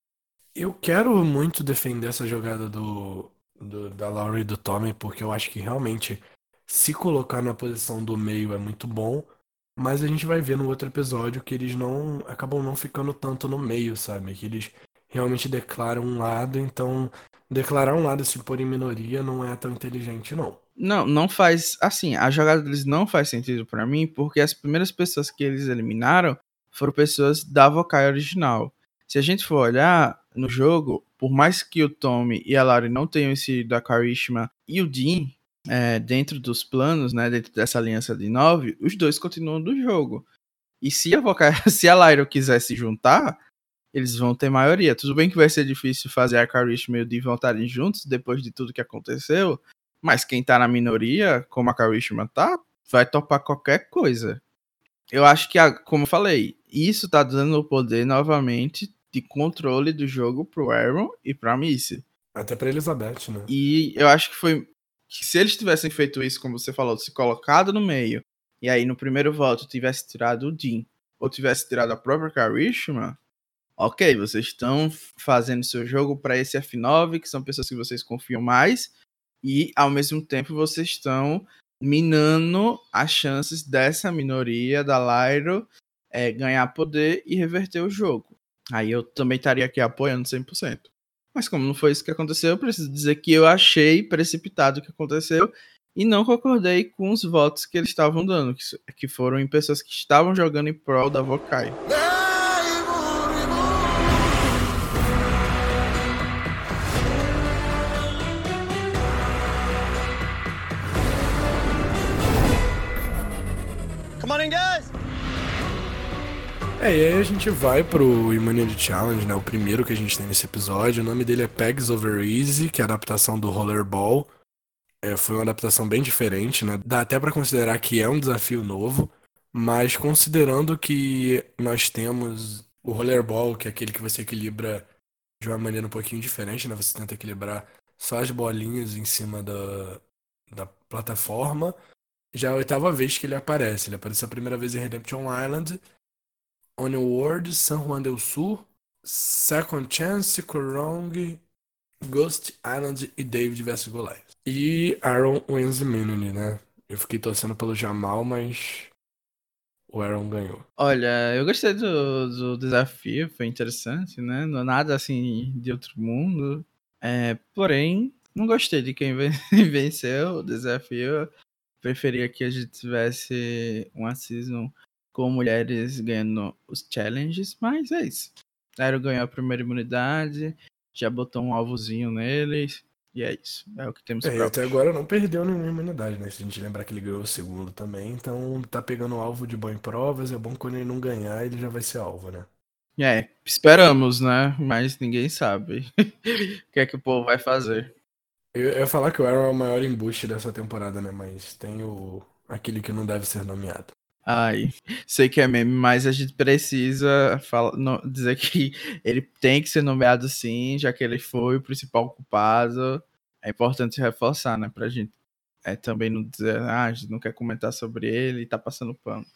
Speaker 1: Eu quero muito defender essa jogada do, do da Laurie e do Tommy, porque eu acho que realmente se colocar na posição do meio é muito bom, mas a gente vai ver no outro episódio que eles não acabam não ficando tanto no meio, sabe? Que eles realmente declaram um lado, então declarar um lado se pôr em minoria não é tão inteligente, não.
Speaker 2: Não, não faz. Assim, a jogada deles não faz sentido para mim, porque as primeiras pessoas que eles eliminaram foram pessoas da Vokai original. Se a gente for olhar no jogo, por mais que o Tommy e a Laurie não tenham esse da Karishma e o Dean é, dentro dos planos, né, dentro dessa aliança de nove, os dois continuam do jogo. E se a Vokai, [laughs] se a Lyra quiser se juntar, eles vão ter maioria. Tudo bem que vai ser difícil fazer a Karishma e o Dean voltarem juntos depois de tudo que aconteceu, mas quem tá na minoria, como a Karishma tá, vai topar qualquer coisa. Eu acho que, como eu falei, isso tá dando o poder novamente de controle do jogo pro Aaron e pra Missy.
Speaker 1: Até pra Elizabeth, né?
Speaker 2: E eu acho que foi. Que se eles tivessem feito isso, como você falou, se colocado no meio, e aí no primeiro voto tivesse tirado o Dean, ou tivesse tirado a própria Karishma, ok, vocês estão fazendo seu jogo para esse F9, que são pessoas que vocês confiam mais, e ao mesmo tempo vocês estão minando as chances dessa minoria da Lyro é, ganhar poder e reverter o jogo. Aí eu também estaria aqui apoiando 100%. Mas como não foi isso que aconteceu, eu preciso dizer que eu achei precipitado o que aconteceu e não concordei com os votos que eles estavam dando, que foram em pessoas que estavam jogando em prol da Vokai.
Speaker 1: É, e aí a gente vai pro Humanity Challenge, né? O primeiro que a gente tem nesse episódio. O nome dele é Pegs Over Easy, que é a adaptação do Rollerball. É, foi uma adaptação bem diferente, né? Dá até para considerar que é um desafio novo, mas considerando que nós temos o Rollerball, que é aquele que você equilibra de uma maneira um pouquinho diferente, né? Você tenta equilibrar só as bolinhas em cima da, da plataforma. Já é a oitava vez que ele aparece. Ele apareceu a primeira vez em Redemption Island Onward, San Juan del Sur, Second Chance, Kurong Ghost Island e David vs Goliath. E Aaron wins immunity, né? Eu fiquei torcendo pelo Jamal, mas o Aaron ganhou.
Speaker 2: Olha, eu gostei do, do desafio, foi interessante, né? Não é nada assim de outro mundo. É, porém, não gostei de quem [laughs] venceu o desafio. Preferia que a gente tivesse uma season com mulheres ganhando os challenges, mas é isso. Aero ganhou a primeira imunidade, já botou um alvozinho neles, e é isso. É o que temos
Speaker 1: É, até agora não perdeu nenhuma imunidade, né? Se a gente lembrar que ele ganhou o segundo também, então tá pegando o alvo de bom em provas, é bom quando ele não ganhar, ele já vai ser alvo, né?
Speaker 2: É, esperamos, né? Mas ninguém sabe [laughs] o que é que o povo vai fazer.
Speaker 1: Eu, eu ia falar que o Aaron é o maior embuste dessa temporada, né? Mas tem o aquele que não deve ser nomeado.
Speaker 2: Ai, sei que é meme, mas a gente precisa fala- no- dizer que [laughs] ele tem que ser nomeado sim, já que ele foi o principal culpado. É importante reforçar, né? Pra gente é, também não dizer, ah, a gente não quer comentar sobre ele e tá passando pano.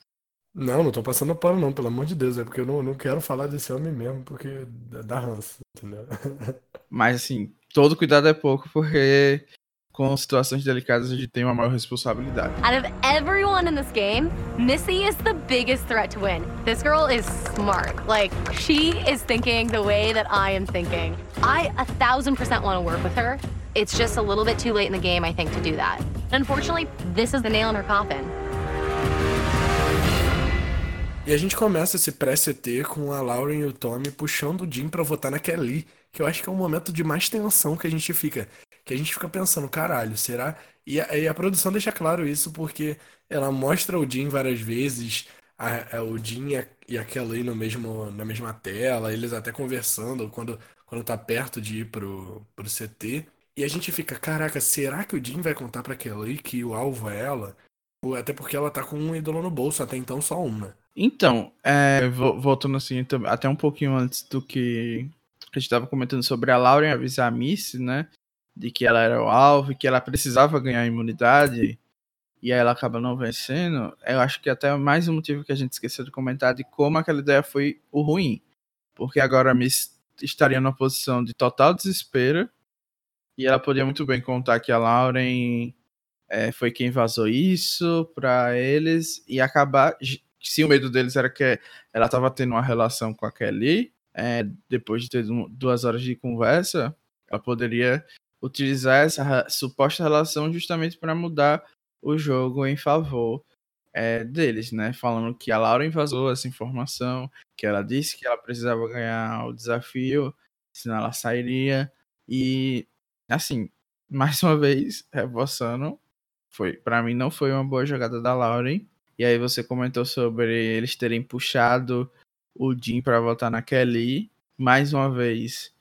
Speaker 1: Não, não tô passando pano não, pelo amor de Deus, é porque eu não, não quero falar desse homem mesmo, porque dá ranço, entendeu? [laughs]
Speaker 2: Mas assim, todo cuidado é pouco, porque com situações delicadas a gente tem uma maior responsabilidade.
Speaker 5: Out of everyone in this game, Missy is the biggest threat to win. This girl is smart. Like, she is thinking the way that I am thinking. I a thousand percent want to work with her. It's just a little bit too late in the game, I think, to do that. Unfortunately, this is the nail in her coffin.
Speaker 1: E a gente começa esse pré-CT com a Lauren e o Tommy puxando o Jim pra votar na Kelly, que eu acho que é um momento de mais tensão que a gente fica, que a gente fica pensando, caralho, será? E a, e a produção deixa claro isso porque ela mostra o Jim várias vezes, a- a- o Jim e a, e a no mesmo, na mesma tela, eles até conversando quando, quando tá perto de ir pro, pro CT. E a gente fica, caraca, será que o Jim vai contar pra Kelly que o alvo é ela? Até porque ela tá com um ídolo no bolso, até então só uma.
Speaker 2: Então, é, vo- voltando assim, até um pouquinho antes do que a gente estava comentando sobre a Lauren avisar a Missy, né? De que ela era o alvo e que ela precisava ganhar imunidade, e aí ela acaba não vencendo. Eu acho que até mais um motivo que a gente esqueceu de comentar de como aquela ideia foi o ruim. Porque agora a Miss estaria numa posição de total desespero, e ela podia muito bem contar que a Lauren é, foi quem vazou isso pra eles e acabar. Se o medo deles era que ela tava tendo uma relação com a Kelly, é, depois de ter du- duas horas de conversa, ela poderia utilizar essa suposta relação justamente para mudar o jogo em favor é, deles, né? Falando que a Lauren vazou essa informação, que ela disse que ela precisava ganhar o desafio, senão ela sairia. E, assim, mais uma vez, reforçando, foi para mim não foi uma boa jogada da Lauren. E aí você comentou sobre eles terem puxado o Jim para votar na Kelly, mais uma vez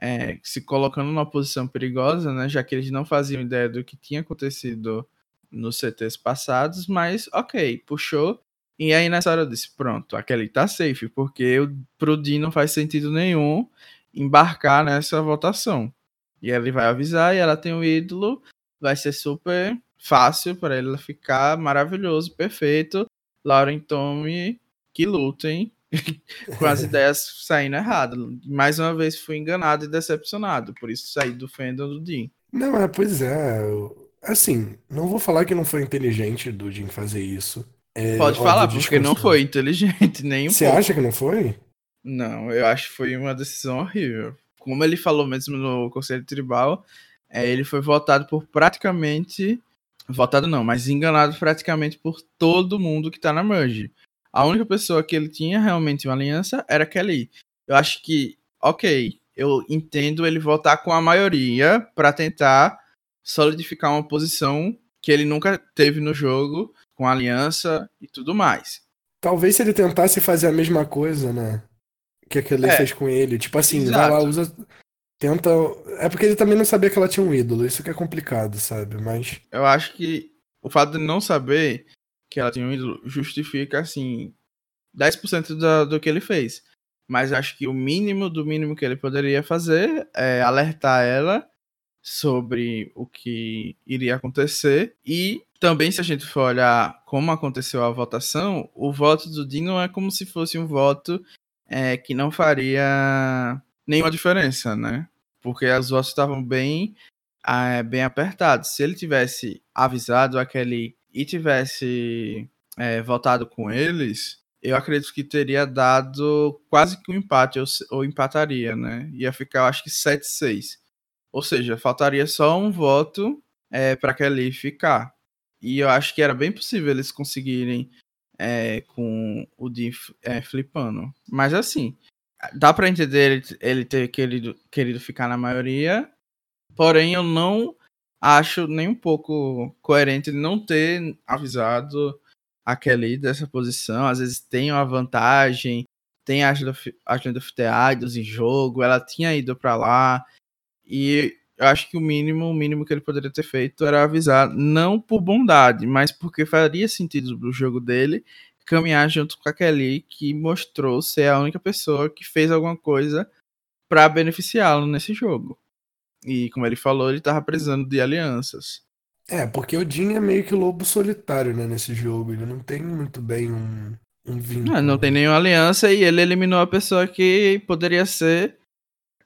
Speaker 2: é, se colocando numa posição perigosa, né? Já que eles não faziam ideia do que tinha acontecido nos CTs passados, mas ok, puxou. E aí nessa hora eu disse, pronto, a Kelly tá safe, porque o- pro Jim não faz sentido nenhum embarcar nessa votação. E ele vai avisar e ela tem o ídolo, vai ser super fácil para ele ficar maravilhoso, perfeito. Lauren e Tommy que lutem com as ideias saindo errado. Mais uma vez fui enganado e decepcionado, por isso saí do fandom do Dean.
Speaker 1: Não, é, pois é. Assim, não vou falar que não foi inteligente do Jim fazer isso. É,
Speaker 2: Pode
Speaker 1: óbvio,
Speaker 2: falar, porque não foi inteligente [laughs] nem um
Speaker 1: Você
Speaker 2: pouco.
Speaker 1: acha que não foi?
Speaker 2: Não, eu acho que foi uma decisão horrível. Como ele falou mesmo no Conselho Tribal, é, ele foi votado por praticamente. Votado não, mas enganado praticamente por todo mundo que tá na Merge. A única pessoa que ele tinha realmente uma aliança era Kelly. Eu acho que, ok, eu entendo ele votar com a maioria pra tentar solidificar uma posição que ele nunca teve no jogo, com aliança e tudo mais.
Speaker 1: Talvez se ele tentasse fazer a mesma coisa, né? Que a Kelly
Speaker 2: É.
Speaker 1: fez com ele. Tipo assim,
Speaker 2: Exato.
Speaker 1: vai lá, usa. Tenta. É porque ele também não sabia que ela tinha um ídolo. Isso que é complicado, sabe? Mas.
Speaker 2: eu acho que o fato de não saber que ela tinha um ídolo justifica, assim, 10% da, do que ele fez. Mas acho que o mínimo do mínimo que ele poderia fazer é alertar ela sobre o que iria acontecer. E também, se a gente for olhar como aconteceu a votação, o voto do Dino é como se fosse um voto é, que não faria nenhuma diferença, né? porque as votos estavam bem, é, bem apertadas. Se ele tivesse avisado aquele e tivesse é, votado com eles, eu acredito que teria dado quase que um empate, ou, ou empataria, né? Ia ficar, acho que 7-6. Ou seja, faltaria só um voto é, para Kelly ficar. E eu acho que era bem possível eles conseguirem é, com o Dean é, flipando. Mas assim, dá para entender ele, ele, ter querido, querido ficar na maioria, porém eu não acho nem um pouco coerente ele não ter avisado a Kelly dessa posição. Às vezes tem uma vantagem, tem a Agenda of the em jogo, ela tinha ido para lá, e eu acho que o mínimo, o mínimo que ele poderia ter feito era avisar, não por bondade, mas porque faria sentido pro jogo dele caminhar junto com a Kelly, que mostrou ser a única pessoa que fez alguma coisa para beneficiá-lo nesse jogo. E como ele falou, ele estava precisando de alianças.
Speaker 1: É, porque o Jin é meio que lobo solitário, né, nesse jogo. Ele não tem muito bem um, um vínculo.
Speaker 2: Não, não tem nenhuma aliança e ele eliminou a pessoa que poderia ser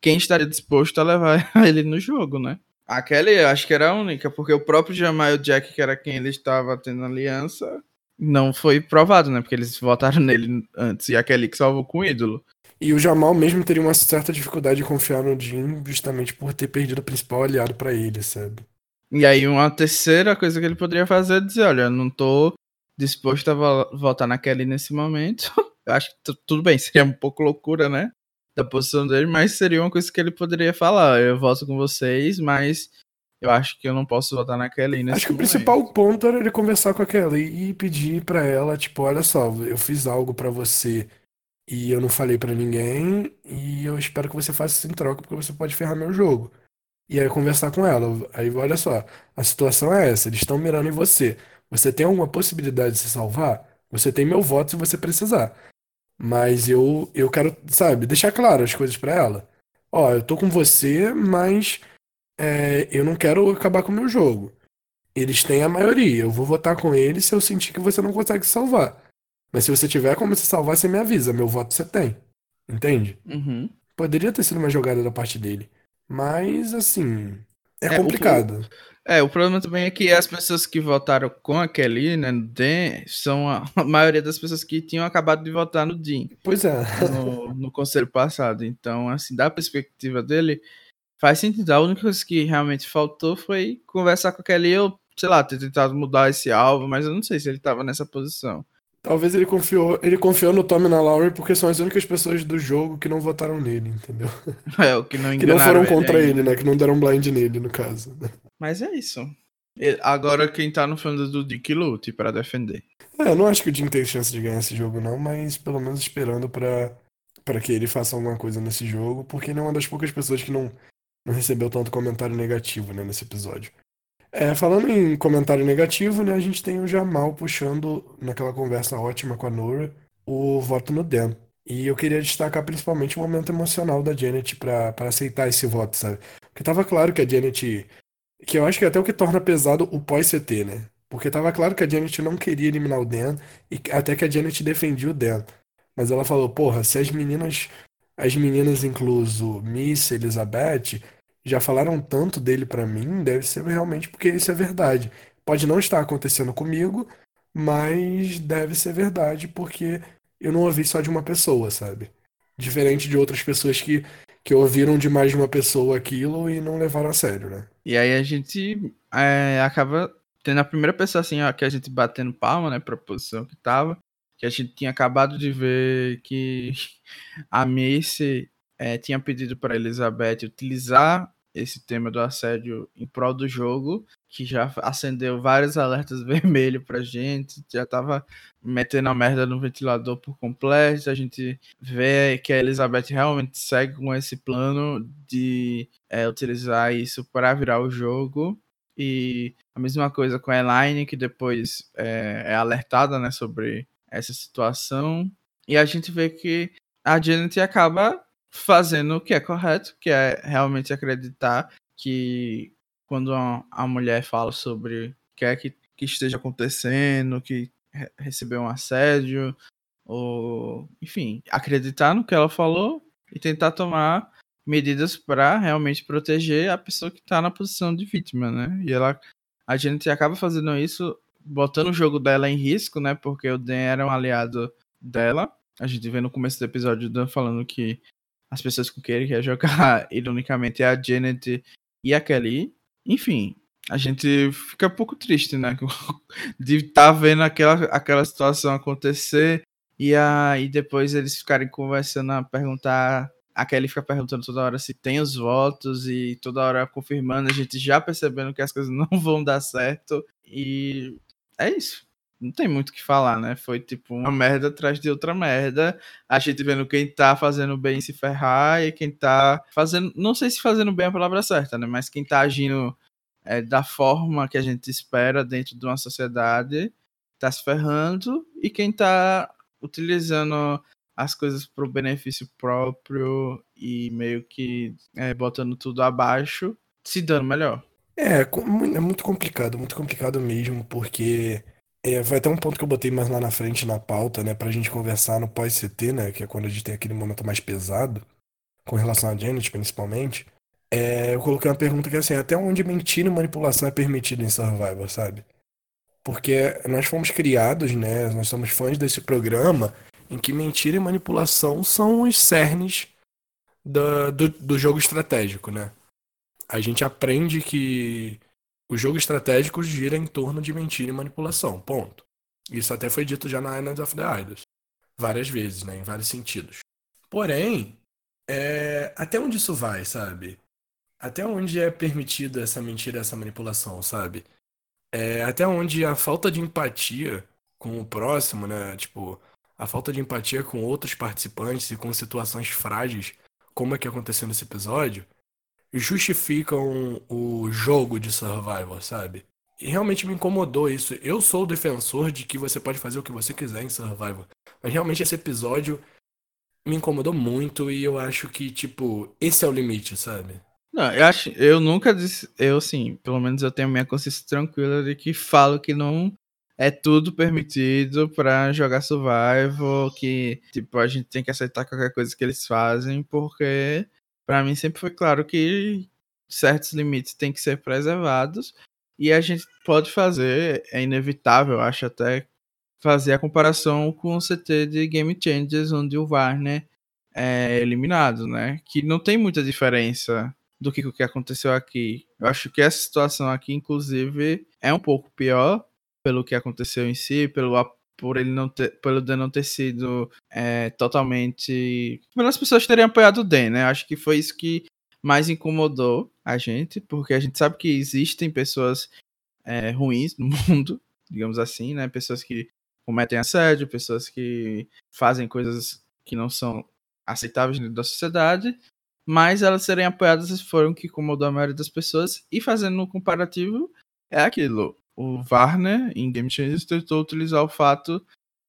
Speaker 2: quem estaria disposto a levar [laughs] ele no jogo, né? A Kelly, eu acho que era a única, porque o próprio Jamal Jack, que era quem ele estava tendo aliança, não foi provado, né? Porque eles votaram [laughs] nele antes, e a Kelly que salvou com o ídolo.
Speaker 1: E o Jamal mesmo teria uma certa dificuldade de confiar no Jim, justamente por ter perdido o principal aliado para ele, sabe?
Speaker 2: E aí, uma terceira coisa que ele poderia fazer é dizer: olha, não tô disposto a votar na Kelly nesse momento. [laughs] Eu acho que tudo bem, seria um pouco loucura, né? da posição dele, mas seria uma coisa que ele poderia falar. Eu voto com vocês, mas eu acho que eu não posso votar na Kelly nesse
Speaker 1: Acho que
Speaker 2: momento.
Speaker 1: o principal ponto era ele conversar com a Kelly e pedir para ela, tipo, olha só, eu fiz algo para você e eu não falei para ninguém e eu espero que você faça isso em troca porque você pode ferrar meu jogo. E aí conversar com ela. Aí olha só, a situação é essa, eles estão mirando em você. Você tem alguma possibilidade de se salvar? Você tem meu voto se você precisar. Mas eu, eu quero, sabe, deixar claro as coisas para ela. Ó, eu tô com você, mas é, eu não quero acabar com o meu jogo. Eles têm a maioria. Eu vou votar com eles se eu sentir que você não consegue salvar. Mas se você tiver como se salvar, você me avisa. Meu voto você tem. Entende?
Speaker 2: Uhum.
Speaker 1: Poderia ter sido uma jogada da parte dele. Mas, assim. É, é complicado.
Speaker 2: O, é, o problema também é que as pessoas que votaram com a Kelly, né, no DEM, são a, [laughs] a maioria das pessoas que tinham acabado de votar no DIN.
Speaker 1: Pois é.
Speaker 2: No, no conselho passado. Então, assim, da perspectiva dele, faz sentido. A única coisa que realmente faltou foi conversar com a Kelly ou, sei lá, ter tentado mudar esse alvo, mas eu não sei se ele tava nessa posição.
Speaker 1: Talvez ele confiou, ele confiou no Tommy e na Laurie porque são as únicas pessoas do jogo que não votaram nele, entendeu? [laughs]
Speaker 2: É, o que não [laughs]
Speaker 1: Que não foram contra ele, ele, né? Que não deram blind nele, no caso.
Speaker 2: Mas é isso. Agora quem tá no fundo do Dick lute para defender.
Speaker 1: É, eu não acho que o Jim tem chance de ganhar esse jogo, não, mas pelo menos esperando para para que ele faça alguma coisa nesse jogo, porque ele é uma das poucas pessoas que não, não recebeu tanto comentário negativo né, nesse episódio. É, falando em comentário negativo, né, a gente tem o Jamal puxando, naquela conversa ótima com a Nora, o voto no Dan. E eu queria destacar principalmente o momento emocional da Janet para aceitar esse voto, sabe? Porque tava claro que a Janet que eu acho que é até o que torna pesado o pós-CT, né? Porque tava claro que a Janet não queria eliminar o Dan, e até que a Janet defendia o Dan. Mas ela falou, porra, se as meninas, as meninas incluso Miss, Elizabeth, já falaram tanto dele para mim, deve ser realmente porque isso é verdade. Pode não estar acontecendo comigo, mas deve ser verdade porque eu não ouvi só de uma pessoa, sabe? Diferente de outras pessoas que que ouviram de mais de uma pessoa aquilo e não levaram a sério, né?
Speaker 2: E aí a gente é, acaba tendo a primeira pessoa assim, ó, que a gente batendo palma, né, pra posição que tava, que a gente tinha acabado de ver que [laughs] a Macy é, tinha pedido para Elizabeth utilizar esse tema do assédio em prol do jogo, que já acendeu vários alertas [laughs] vermelhos pra gente, já tava metendo a merda no ventilador por completo, a gente vê que a Elizabeth realmente segue com esse plano de é, utilizar isso para virar o jogo, e a mesma coisa com a Elaine, que depois é, é alertada né, sobre essa situação, e a gente vê que a Janet acaba fazendo o que é correto, que é realmente acreditar que quando a, mulher fala sobre o que é que, que esteja acontecendo, que re recebeu um assédio, ou enfim, acreditar no que ela falou e tentar tomar medidas para realmente proteger a pessoa que tá na posição de vítima, né? E ela a gente acaba fazendo isso botando o jogo dela em risco, né? Porque o Dan era um aliado dela. A gente vê no começo do episódio o Dan falando que as pessoas com quem ele quer jogar, [laughs] ironicamente, é a Janet e a Kelly. Enfim, a gente fica um pouco triste, né? [laughs] De estar tá vendo aquela, aquela situação acontecer e aí depois eles ficarem conversando, a perguntar. A Kelly fica perguntando toda hora se tem os votos e toda hora confirmando, a gente já percebendo que as coisas [laughs] não vão dar certo. E é isso. Não tem muito o que falar, né? Foi tipo uma merda atrás de outra merda. A gente vendo quem tá fazendo bem se ferrar e quem tá fazendo. Não sei se fazendo bem é a palavra certa, né? Mas quem tá agindo é, da forma que a gente espera dentro de uma sociedade tá se ferrando. E quem tá utilizando as coisas pro benefício próprio e meio que é, botando tudo abaixo, se dando melhor.
Speaker 1: É, é muito complicado, muito complicado mesmo, porque é, vai ter um ponto que eu botei mais lá na frente na pauta, né, pra gente conversar no pós-CT, né, que é quando a gente tem aquele momento mais pesado, com relação a Janet, principalmente. É, eu coloquei uma pergunta que é assim, até onde mentira e manipulação é permitido em Survivor, sabe? Porque nós fomos criados, né, nós somos fãs desse programa em que mentira e manipulação são os cernes do, do, do jogo estratégico, né? a gente aprende que o jogo estratégico gira em torno de mentira e manipulação. Ponto. Isso até foi dito já na Island of the Idols. Várias vezes, né? Em vários sentidos. Porém, é... até onde isso vai, sabe? Até onde é permitida essa mentira, essa manipulação, sabe? É... Até onde a falta de empatia com o próximo, né? Tipo, a falta de empatia com outros participantes e com situações frágeis, como é que aconteceu nesse episódio, justificam o jogo de survival, sabe? E realmente me incomodou isso. Eu sou o defensor de que você pode fazer o que você quiser em survival. Mas realmente esse episódio me incomodou muito e eu acho que, tipo, esse é o limite, sabe?
Speaker 2: Não, eu acho, eu nunca disse, eu sim, pelo menos eu tenho minha consciência tranquila de que falo que não é tudo permitido para jogar survival, que tipo a gente tem que aceitar qualquer coisa que eles fazem, porque para mim sempre foi claro que certos limites têm que ser preservados e a gente pode fazer, é inevitável, acho até fazer a comparação com o CT de Game Changers, onde o Warner é eliminado, né? Que não tem muita diferença do que o que aconteceu aqui. Eu acho que essa situação aqui, inclusive, é um pouco pior pelo que aconteceu em si, pelo por ele não ter, pelo Dan não ter sido é, totalmente. pelas pessoas terem apoiado o Dan, né? Acho que foi isso que mais incomodou a gente, porque a gente sabe que existem pessoas é, ruins no [laughs] mundo, digamos assim, né? Pessoas que cometem assédio, pessoas que fazem coisas que não são aceitáveis dentro da sociedade, mas elas serem apoiadas foram o que incomodou a maioria das pessoas, e fazendo um comparativo, é aquilo o Warner, em Game Changers, tentou utilizar o fato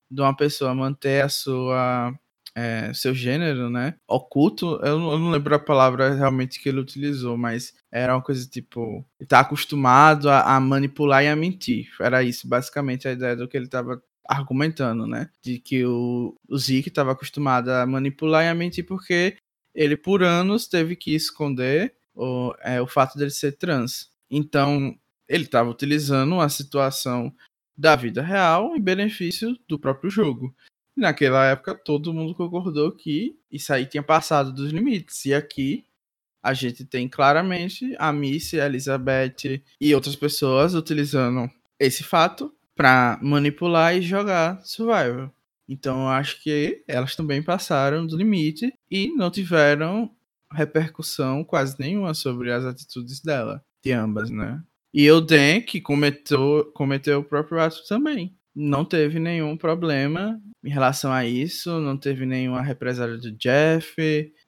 Speaker 2: de uma pessoa manter a sua é, seu gênero, né? Oculto, eu não, eu não, lembro a palavra realmente que ele utilizou, mas era uma coisa tipo, tá acostumado a, a, manipular e a mentir. Era isso, basicamente, a ideia do que ele estava argumentando, né? De que o, o Zeke estava acostumado a manipular e a mentir porque ele, por anos, teve que esconder o, é, o fato dele ser trans. Então, ele estava utilizando a situação da vida real em benefício do próprio jogo. Naquela época todo mundo concordou que isso aí tinha passado dos limites. E aqui a gente tem claramente a Missy, a Elizabeth e outras pessoas utilizando esse fato para manipular e jogar Survival. Então eu acho que elas também passaram do limite e não tiveram repercussão quase nenhuma sobre as atitudes dela, de ambas, né? E o Dan, que cometeu, cometeu o próprio ato também. Não teve nenhum problema em relação a isso, não teve nenhuma represália do Jeff,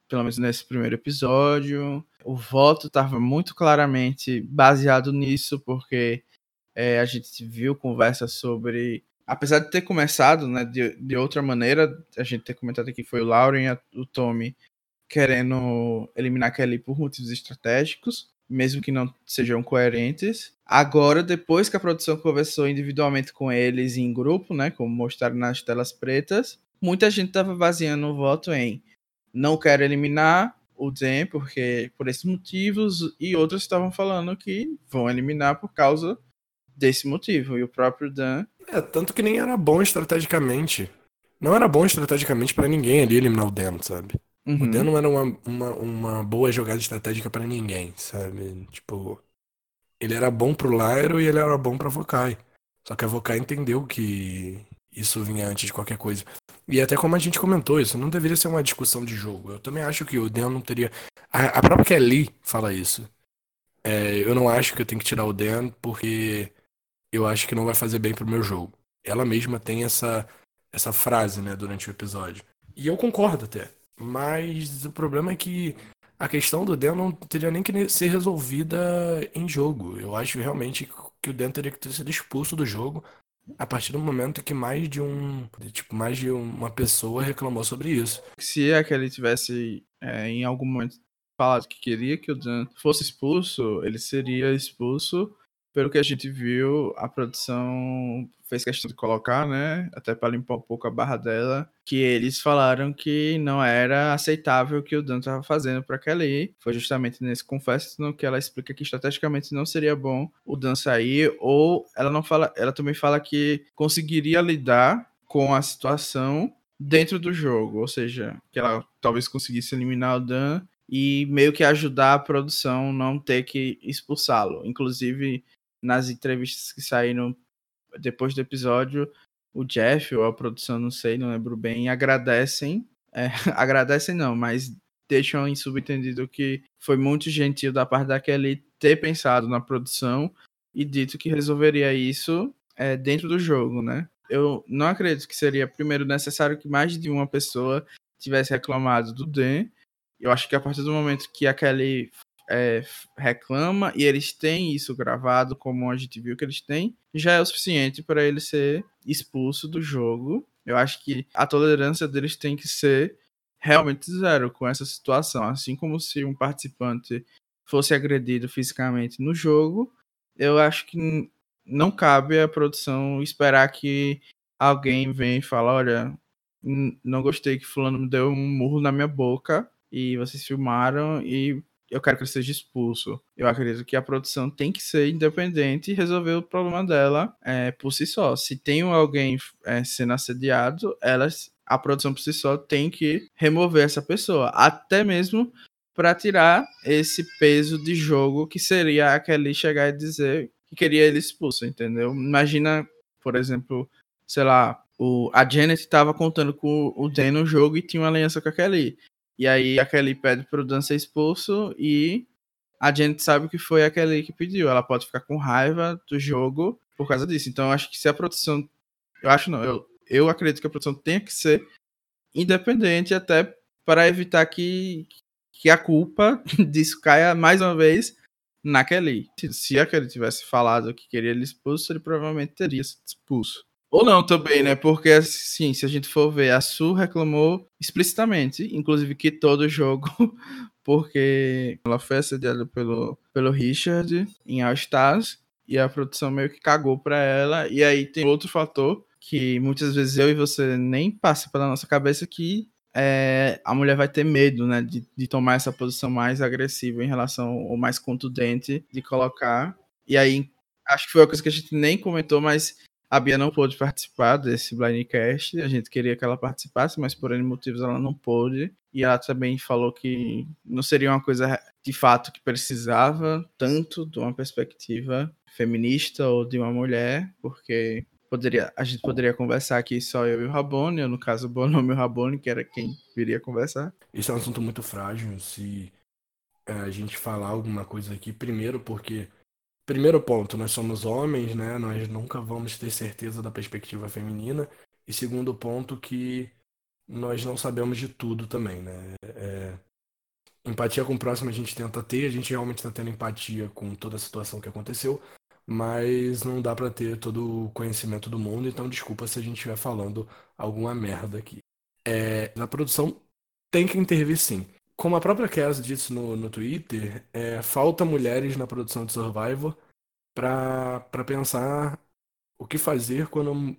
Speaker 2: pelo menos nesse primeiro episódio. O voto estava muito claramente baseado nisso, porque é, a gente viu conversa sobre. Apesar de ter começado né, de, de outra maneira, a gente ter comentado aqui foi o Lauren e o Tommy querendo eliminar Kelly por motivos estratégicos mesmo que não sejam coerentes. Agora, depois que a produção conversou individualmente com eles em grupo, né, como mostraram nas telas pretas, muita gente estava baseando o voto em não quero eliminar o Den, porque por esses motivos, e outros estavam falando que vão eliminar por causa desse motivo. E o próprio Dan.
Speaker 1: É, tanto que nem era bom estrategicamente. Não era bom estrategicamente pra ninguém ali eliminar o Dan, sabe? O
Speaker 2: Uhum.
Speaker 1: Dan não era uma, uma, uma boa jogada estratégica pra ninguém, sabe? Tipo, ele era bom pro Lyro e ele era bom pra Vokai. Só que a Vokai entendeu que isso vinha antes de qualquer coisa. E até como a gente comentou, isso não deveria ser uma discussão de jogo. Eu também acho que o Dan não teria. A, a própria Kelly fala isso. É, eu não acho que eu tenho que tirar o Dan porque eu acho que não vai fazer bem pro meu jogo. Ela mesma tem essa, essa frase, né, durante o episódio. E eu concordo até. Mas o problema é que a questão do Dan não teria nem que ser resolvida em jogo. Eu acho realmente que o Dan teria que ter sido expulso do jogo a partir do momento que mais de um, tipo, mais de uma pessoa reclamou sobre isso.
Speaker 2: Se aquele tivesse é, em algum momento falado que queria que o Dan fosse expulso, ele seria expulso. Pelo que a gente viu, a produção fez questão de colocar, né? Até para limpar um pouco a barra dela, que eles falaram que não era aceitável o que o Dan estava fazendo para Kelly. Foi justamente nesse confesso que ela explica que estrategicamente não seria bom o Dan sair, ou ela não fala, ela também fala que conseguiria lidar com a situação dentro do jogo, ou seja, que ela talvez conseguisse eliminar o Dan e meio que ajudar a produção não ter que expulsá-lo. Inclusive, nas entrevistas que saíram depois do episódio, o Jeff ou a produção, não sei, não lembro bem, agradecem, é, [laughs] agradecem não, mas deixam em subentendido que foi muito gentil da parte da Kelly ter pensado na produção e dito que resolveria isso é, dentro do jogo, né? Eu não acredito que seria primeiro necessário que mais de uma pessoa tivesse reclamado do Dan. Eu acho que a partir do momento que a Kelly é, reclama e eles têm isso gravado, como a gente viu que eles têm, já é o suficiente para ele ser expulso do jogo. Eu acho que a tolerância deles tem que ser realmente zero com essa situação. Assim como se um participante fosse agredido fisicamente no jogo, eu acho que não cabe a produção esperar que alguém venha e fale: olha, não gostei que fulano me deu um murro na minha boca e vocês filmaram e eu quero que ele seja expulso. Eu acredito que a produção tem que ser independente e resolver o problema dela é, por si só. Se tem alguém é, sendo assediado, elas, a produção por si só tem que remover essa pessoa, até mesmo para tirar esse peso de jogo que seria aquele chegar e dizer que queria ele expulso, entendeu? Imagina, por exemplo, sei lá, o, a Janet estava contando com o Dan no jogo e tinha uma aliança com a Kelly. E aí a Kelly pede pro Dan ser expulso e a gente sabe que foi a Kelly que pediu. Ela pode ficar com raiva do jogo por causa disso. Então eu acho que se a produção. Eu acho não, eu, eu acredito que a produção tenha que ser independente até para evitar que, que a culpa [laughs] disso caia mais uma vez na Kelly. Se, a Kelly tivesse falado que queria ele expulso, ele provavelmente teria sido expulso. Ou não também, né? Porque, assim, se a gente for ver, a Su reclamou explicitamente, inclusive que todo [laughs] jogo, porque ela foi assediada pelo, pelo Richard em All Stars, e a produção meio que cagou pra ela. E aí tem outro fator que muitas vezes eu e você nem passa pela nossa cabeça que é, a mulher vai ter medo, né, de, de tomar essa posição mais agressiva em relação ou mais contundente de colocar. E aí, acho que foi uma coisa que a gente nem comentou, mas a Bia não pôde participar desse Blindcast. A gente queria que ela participasse, mas por N motivos ela não pôde. E ela também falou que não seria uma coisa de fato que precisava tanto de uma perspectiva feminista ou de uma mulher, porque poderia, a gente poderia conversar aqui só eu e o Rabone, eu, no caso o Bonomo e o Rabone, que era quem viria conversar.
Speaker 1: Isso é um assunto muito frágil se é, a gente falar alguma coisa aqui, primeiro porque Primeiro ponto, nós somos homens, né? Nós nunca vamos ter certeza da perspectiva feminina. E segundo ponto, que nós não sabemos de tudo também, né? É... Empatia com o próximo a gente tenta ter, a gente realmente está tendo empatia com toda a situação que aconteceu, mas não dá para ter todo o conhecimento do mundo, então desculpa se a gente estiver falando alguma merda aqui. É... Produção tem que intervir sim. Como a própria Cass disse no, no Twitter, é, falta mulheres na produção de Survivor para pensar o que fazer quando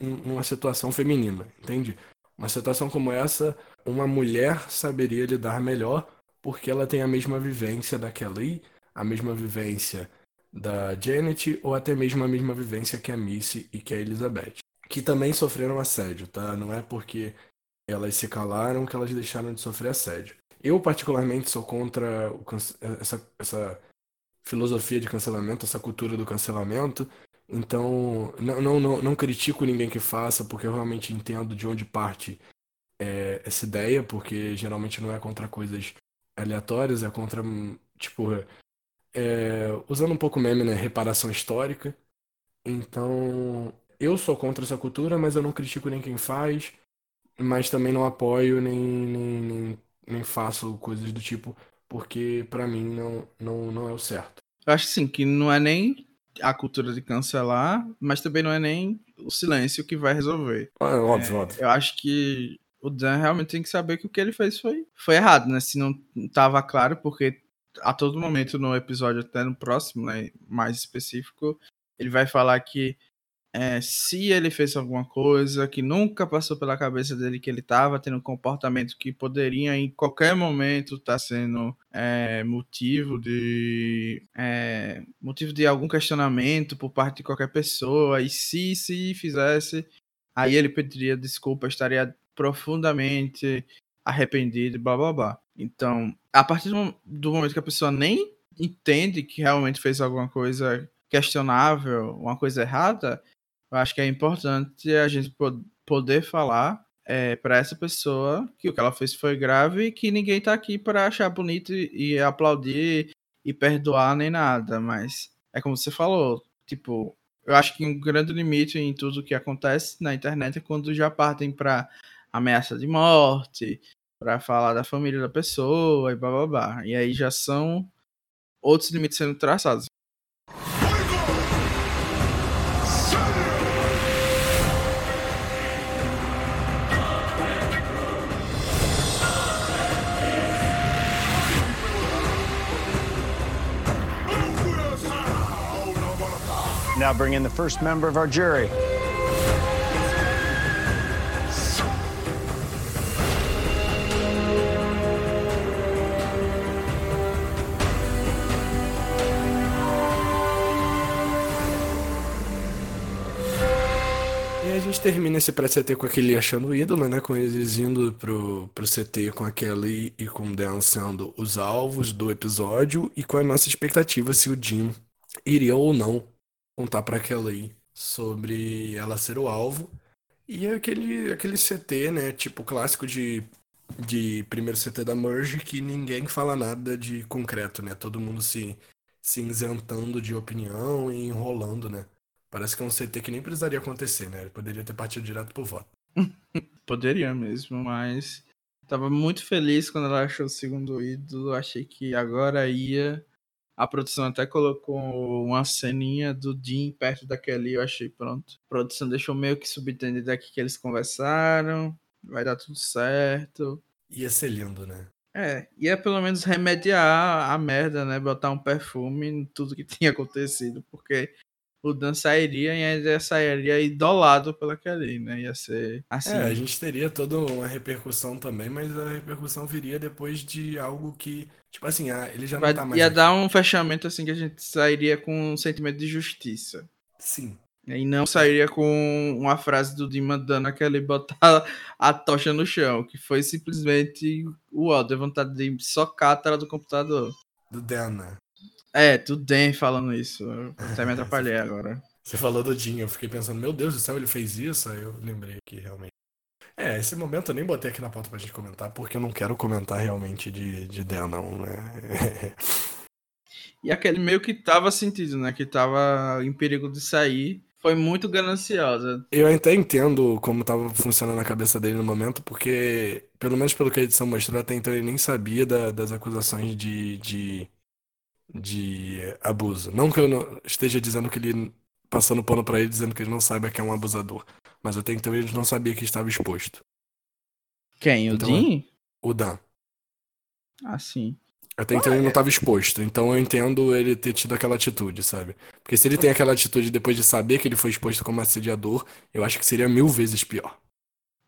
Speaker 1: numa situação feminina, entende? Uma situação como essa, uma mulher saberia lidar melhor porque ela tem a mesma vivência da Kelly, a mesma vivência da Janet, ou até mesmo a mesma vivência que a Missy e que a Elizabeth. Que também sofreram assédio, tá? Não é porque elas se calaram que elas deixaram de sofrer assédio. Eu, particularmente, sou contra essa, essa filosofia de cancelamento, essa cultura do cancelamento. Então, não, não, não, não critico ninguém que faça, porque eu realmente entendo de onde parte é, essa ideia, porque geralmente não é contra coisas aleatórias, é contra, tipo, é, usando um pouco meme, né? Reparação histórica. Então, eu sou contra essa cultura, mas eu não critico nem quem faz, mas também não apoio nem, nem, nem, nem faço coisas do tipo, porque para mim não, não, não é o certo.
Speaker 2: Eu acho sim que não é nem a cultura de cancelar, mas também não é nem o silêncio que vai resolver.
Speaker 1: É, óbvio, é, óbvio.
Speaker 2: Eu acho que o Dan realmente tem que saber que o que ele fez foi, foi errado, né? Se não estava claro, porque a todo momento no episódio, até no próximo, né, mais específico, ele vai falar que é, se ele fez alguma coisa que nunca passou pela cabeça dele que ele estava tendo um comportamento que poderia em qualquer momento estar tá sendo é, motivo de é, motivo de algum questionamento por parte de qualquer pessoa e se se fizesse aí ele pediria desculpa estaria profundamente arrependido blá blá blá. Então a partir do momento que a pessoa nem entende que realmente fez alguma coisa questionável, uma coisa errada, eu acho que é importante a gente poder falar é, para essa pessoa que o que ela fez foi grave e que ninguém tá aqui para achar bonito e, e aplaudir e perdoar nem nada, mas é como você falou, tipo, eu acho que um grande limite em tudo que acontece na internet é quando já partem para ameaça de morte, para falar da família da pessoa e blá blá blá. E aí já são outros limites sendo traçados.
Speaker 6: Now bring in the first member of our jury.
Speaker 1: E a gente termina esse pré-CT com aquele achando o ídolo, né? Com eles indo pro, pro CT com a Kelly e com o Dan sendo os alvos do episódio e com a nossa expectativa se o Jim iria ou não contar para Kelly sobre ela ser o alvo. E aquele, aquele CT, né? Tipo clássico de, de primeiro CT da Merge, que ninguém fala nada de concreto, né? Todo mundo se, se isentando de opinião e enrolando, né? Parece que é um CT que nem precisaria acontecer, né? Ele poderia ter partido direto pro voto. [laughs]
Speaker 2: poderia mesmo, mas tava muito feliz quando ela achou o segundo ídolo. Achei que agora ia a produção até colocou uma ceninha do Dean perto daquele, eu achei pronto. A produção deixou meio que subentendido aqui que eles conversaram, vai dar tudo certo.
Speaker 1: Ia ser lindo, né?
Speaker 2: É, ia pelo menos remediar a merda, né? Botar um perfume em tudo que [laughs] tinha acontecido, porque o Dan sairia e ainda sairia idolado pela Kelly, né? Ia ser assim. É,
Speaker 1: a gente teria toda uma repercussão também, mas a repercussão viria depois de algo que, tipo assim, ah, ele já não
Speaker 2: Vai,
Speaker 1: tá mais.
Speaker 2: Ia
Speaker 1: aqui.
Speaker 2: dar um fechamento assim que a gente sairia com um sentimento de justiça.
Speaker 1: Sim.
Speaker 2: E não sairia com uma frase do Dima dando aquele [laughs] botar a tocha no chão, que foi simplesmente uau, deu vontade de socar a tela do computador.
Speaker 1: Do Dan, né?
Speaker 2: É, tudo bem falando isso. Eu até me [laughs] atrapalhei agora.
Speaker 1: Você falou do Jim, eu fiquei pensando, meu Deus do céu, ele fez isso? Aí eu lembrei que realmente. É, esse momento eu nem botei aqui na pauta pra gente comentar, porque eu não quero comentar realmente de, de não, né? [laughs]
Speaker 2: e aquele meio que tava sentido, né? Que tava em perigo de sair. Foi muito gananciosa.
Speaker 1: Eu até entendo como tava funcionando a cabeça dele no momento, porque, pelo menos pelo que a edição mostrou, até então ele nem sabia da, das acusações de, de de abuso. Não que eu não esteja dizendo que ele passando pano para ele dizendo que ele não saiba que é um abusador, mas até então ele não sabia que estava exposto.
Speaker 2: Quem? O então, Dean?
Speaker 1: O Dan.
Speaker 2: Ah, sim.
Speaker 1: Até então ele não estava exposto. Então eu entendo ele ter tido aquela atitude, sabe? Porque se ele tem aquela atitude depois de saber que ele foi exposto como assediador, eu acho que seria mil vezes pior.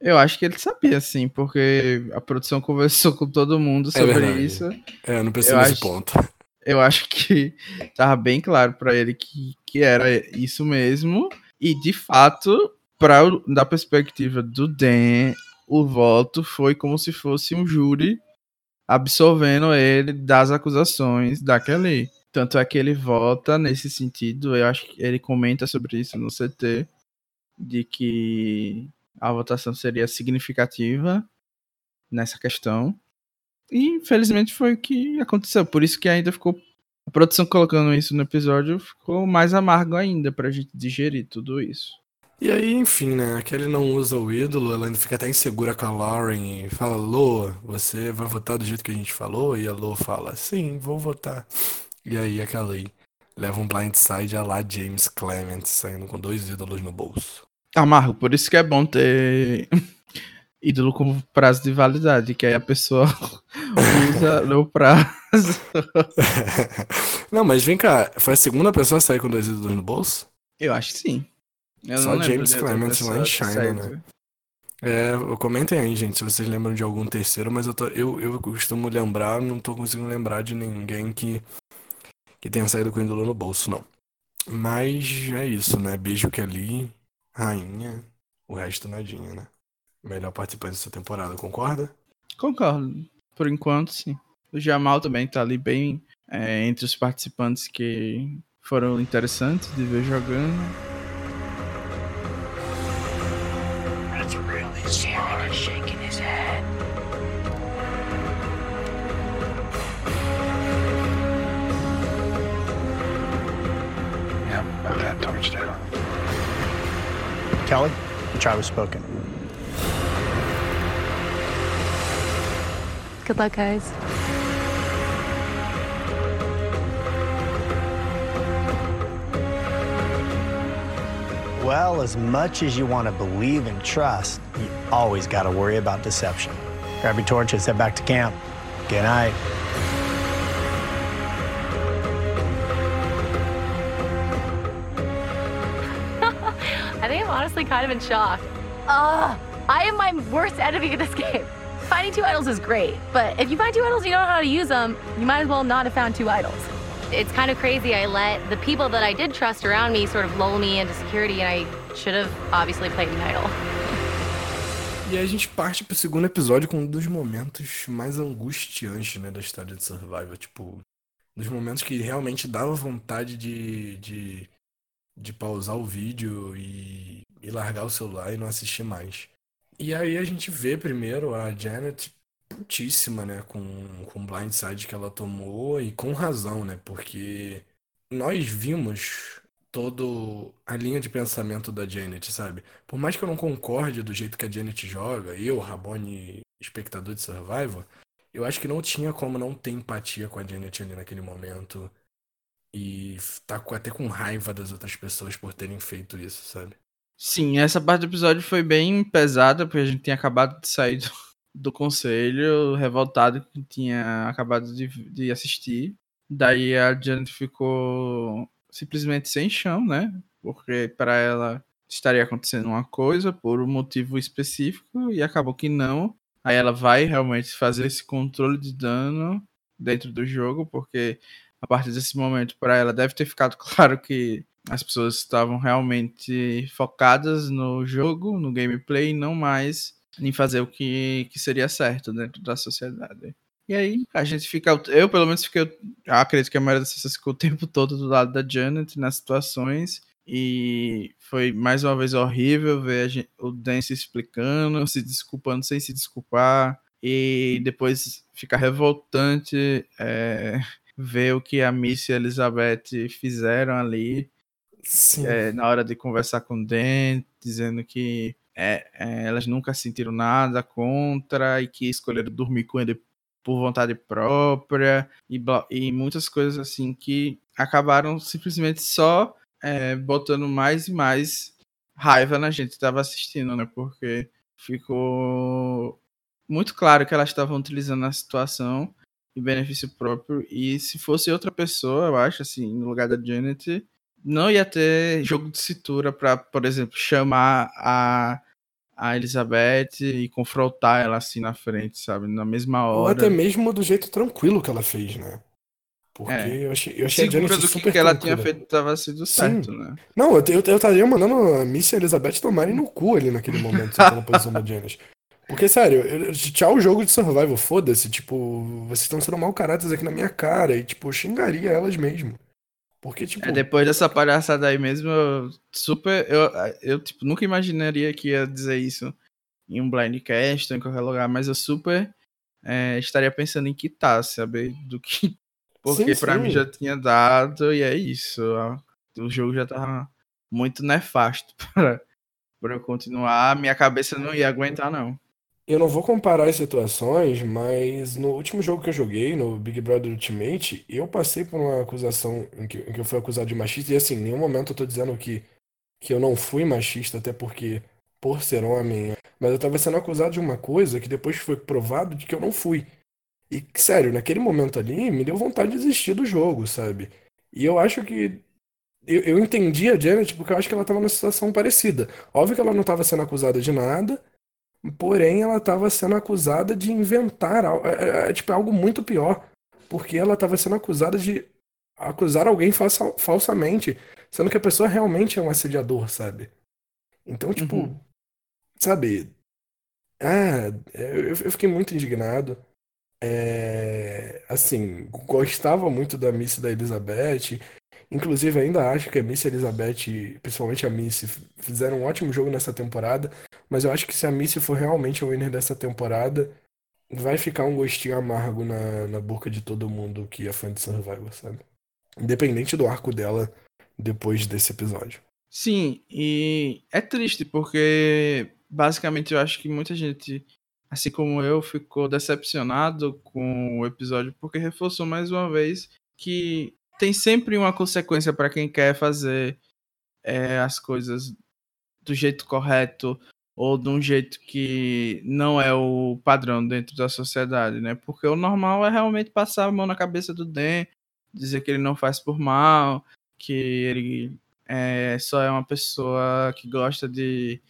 Speaker 2: Eu acho que ele sabia, sim, porque a produção conversou com todo mundo sobre
Speaker 1: verdade.
Speaker 2: isso.
Speaker 1: É, não pensei
Speaker 2: Eu
Speaker 1: nesse
Speaker 2: acho-
Speaker 1: ponto.
Speaker 2: Eu acho que tava bem claro pra ele que, que era isso mesmo. E, de fato, pra, da perspectiva do Dan, o voto foi como se fosse um júri absolvendo ele das acusações daquele. Tanto é que ele vota nesse sentido, eu acho que ele comenta sobre isso no CT, de que a votação seria significativa nessa questão. E infelizmente foi o que aconteceu. Por isso que ainda ficou. A produção colocando isso no episódio ficou mais amargo ainda pra gente digerir tudo isso.
Speaker 1: E aí, enfim, né? A Kelly não usa o ídolo, ela ainda fica até insegura com a Lauren e fala: Loa, você vai votar do jeito que a gente falou? E a Loa fala: Sim, vou votar. E aí a Kelly leva um blindside a lá James Clement, saindo com dois ídolos no bolso.
Speaker 2: Amargo, por isso que é bom ter [laughs] ídolo com prazo de validade, que aí a pessoa [laughs] usa no prazo. [laughs]
Speaker 1: não, mas vem cá, foi a segunda pessoa a sair com dois ídolos no bolso?
Speaker 2: Eu acho que sim. Eu
Speaker 1: Só James
Speaker 2: de outra
Speaker 1: Clement lá em China, né? É, comentem aí, gente, se vocês lembram de algum terceiro, mas eu, tô, eu, eu costumo lembrar, não tô conseguindo lembrar de ninguém que, que tenha saído com o ídolo no bolso, não. Mas é isso, né? Beijo Kelly, rainha, o resto nadinha, né? Melhor participante dessa temporada, concorda?
Speaker 2: Concordo. Por enquanto, sim. O Jamal também tá ali bem é, entre os participantes que foram interessantes de ver jogando.
Speaker 6: Kelly, the trial was spoken.
Speaker 5: Good luck, guys.
Speaker 6: Well, as much as you want to believe and trust, you always got to worry about deception. Grab your torches, head back to camp. Good night.
Speaker 5: Honestly kind of in shock. Ugh, I am my worst enemy in this [laughs] game. Finding two idols is great, but if you find two idols and you don't know how to use them, you might as well not have found two idols. It's kind of crazy. I let the people that I did trust around me sort of lull me into security, and I should have obviously played an idol.
Speaker 1: E aí a gente parte pro segundo episódio com um dos momentos mais angustiantes, né, da história de Survivor. Tipo, dos momentos que realmente dava vontade de, de, de pausar o vídeo e, e largar o celular e não assistir mais. E aí a gente vê primeiro a Janet putíssima, né, com, com o blindside que ela tomou e com razão, né, porque nós vimos todo a linha de pensamento da Janet, sabe? Por mais que eu não concorde do jeito que a Janet joga, eu, Rabone, espectador de Survivor, eu acho que não tinha como não ter empatia com a Janet ali naquele momento e tá até com raiva das outras pessoas por terem feito isso, sabe?
Speaker 2: Sim, essa parte do episódio foi bem pesada, porque a gente tinha acabado de sair do, do conselho, revoltado que tinha acabado de, de assistir. Daí a Janet ficou simplesmente sem chão, né? Porque para ela estaria acontecendo uma coisa por um motivo específico e acabou que não. Aí ela vai realmente fazer esse controle de dano dentro do jogo, porque a partir desse momento para ela deve ter ficado [laughs] claro que as pessoas estavam realmente focadas no jogo, no gameplay, não mais em fazer o que, que seria certo dentro da sociedade. E aí a gente fica. Eu, pelo menos, fiquei. acredito que a maioria das pessoas ficou o tempo todo do lado da Janet nas situações. E foi mais uma vez horrível ver gente- o Dan se explicando, se desculpando sem se desculpar. E depois fica revoltante é, ver o que a Miss e a Elizabeth fizeram ali. É, na hora de conversar com o Dan, dizendo que é, é, elas nunca sentiram nada contra e que escolheram dormir com ele por vontade própria e, e muitas coisas assim que acabaram simplesmente só é, botando mais e mais raiva na gente que estava assistindo, né? Porque ficou muito claro que elas estavam utilizando a situação em benefício próprio e se fosse outra pessoa, eu acho, assim, no lugar da Janet, não ia ter jogo de cintura para, por exemplo, chamar a, a Elizabeth e confrontar ela assim na frente, sabe? Na mesma hora.
Speaker 1: Ou até mesmo do jeito tranquilo que ela fez, né? Porque
Speaker 2: É.
Speaker 1: eu achei, eu achei a
Speaker 2: Segura
Speaker 1: Janet
Speaker 2: do que, que ela tinha feito tava sido certo, né?
Speaker 1: Não, eu, eu, eu estaria mandando a Missy e a Elizabeth tomarem no cu ali naquele momento, naquela posição da Janice. Porque, sério, eu- tchau jogo de survival, foda-se. Tipo, vocês estão sendo mau caráter aqui na minha cara. E, tipo, eu xingaria elas mesmo. Porque, tipo,
Speaker 2: É, depois dessa palhaçada aí mesmo, eu super. Eu, eu tipo, nunca imaginaria que ia dizer isso em um blindcast ou em qualquer lugar, mas eu super é, estaria pensando em quitar, sabe? Do que. [laughs] Porque
Speaker 1: sim.
Speaker 2: mim já tinha dado, e é isso. ó. O jogo já tava muito nefasto [laughs] pra, pra eu continuar. Minha cabeça não ia aguentar, não.
Speaker 1: Eu não vou comparar as situações, mas no último jogo que eu joguei, no Big Brother Ultimate, eu passei por uma acusação em que, em que eu fui acusado de machista. E, assim, em nenhum momento eu tô dizendo que, que eu não fui machista, até porque, por ser homem. Mas eu tava sendo acusado de uma coisa que depois foi provado de que eu não fui. E, sério, naquele momento ali, me deu vontade de desistir do jogo, sabe? E eu acho que. Eu, eu entendi a Janet porque eu acho que ela tava numa situação parecida. Óbvio que ela não tava sendo acusada de nada, porém ela tava sendo acusada de inventar algo. É, é, é, tipo, algo muito pior. Porque ela tava sendo acusada de acusar alguém falsa- falsamente, sendo que a pessoa realmente é um assediador, sabe? Então, tipo,
Speaker 2: Uhum.
Speaker 1: sabe? Ah, eu, eu fiquei muito indignado. É, assim, gostava muito da Miss da Elizabeth. Inclusive, ainda acho que a Miss Elizabeth, principalmente a Miss, fizeram um ótimo jogo nessa temporada. Mas eu acho que se a Miss for realmente o winner dessa temporada, vai ficar um gostinho amargo na, na boca de todo mundo que é fã de Survivor, sabe? Independente do arco dela depois desse episódio.
Speaker 2: Sim, e é triste porque basicamente eu acho que muita gente, assim como eu, ficou decepcionado com o episódio porque reforçou mais uma vez que tem sempre uma consequência para quem quer fazer é, as coisas do jeito correto ou de um jeito que não é o padrão dentro da sociedade, né? Porque o normal é realmente passar a mão na cabeça do Dan, dizer que ele não faz por mal, que ele é, só é uma pessoa que gosta de,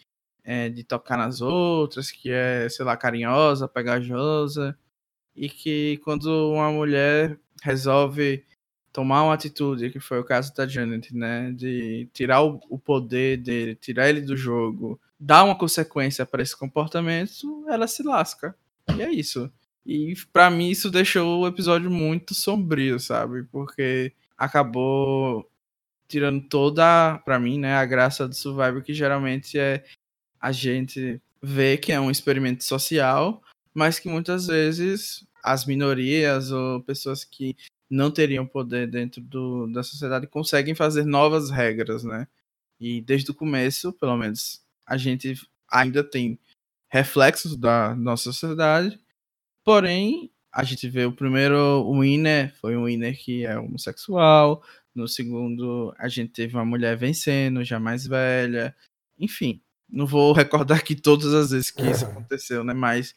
Speaker 2: é, de tocar nas outras, que é, sei lá, carinhosa, pegajosa, e que quando uma mulher resolve tomar uma atitude, que foi o caso da Janet, né, de tirar o, o poder dele, tirar ele do jogo, dar uma consequência para esse comportamento, ela se lasca. E é isso. E pra mim isso deixou o episódio muito sombrio, sabe? Porque acabou tirando toda, pra mim, né, a graça do Survivor, que geralmente é a gente ver que é um experimento social, mas que muitas vezes as minorias ou pessoas que não teriam poder dentro do, da sociedade conseguem fazer novas regras, né? E desde o começo, pelo menos, a gente ainda tem reflexos da nossa sociedade, porém, a gente vê o primeiro winner, foi um winner que é homossexual, no segundo a gente teve uma mulher vencendo, já mais velha, enfim, não vou [laughs] recordar aqui todas as vezes que isso [laughs] aconteceu, né? Mas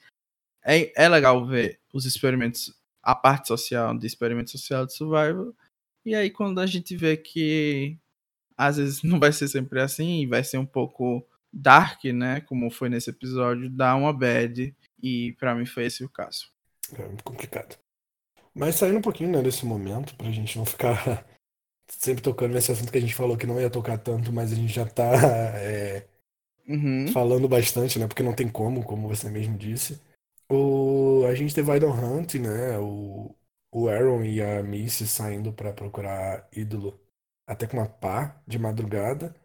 Speaker 2: é, é legal ver os experimentos, a parte social de experimento social de survival. E aí quando a gente vê que às vezes não vai ser sempre assim, vai ser um pouco dark, né? Como foi nesse episódio, dá uma bad. E pra mim foi esse o caso.
Speaker 1: É muito complicado. Mas saindo um pouquinho né, desse momento, pra gente não ficar [laughs] sempre tocando nesse assunto que a gente falou que não ia tocar tanto, mas a gente já tá [laughs] é,
Speaker 2: Uhum.
Speaker 1: falando bastante, né? Porque não tem como, como você mesmo disse. O, a gente teve Idol Hunt, né? O, o Aaron e a Missy saindo pra procurar ídolo até com uma pá de madrugada.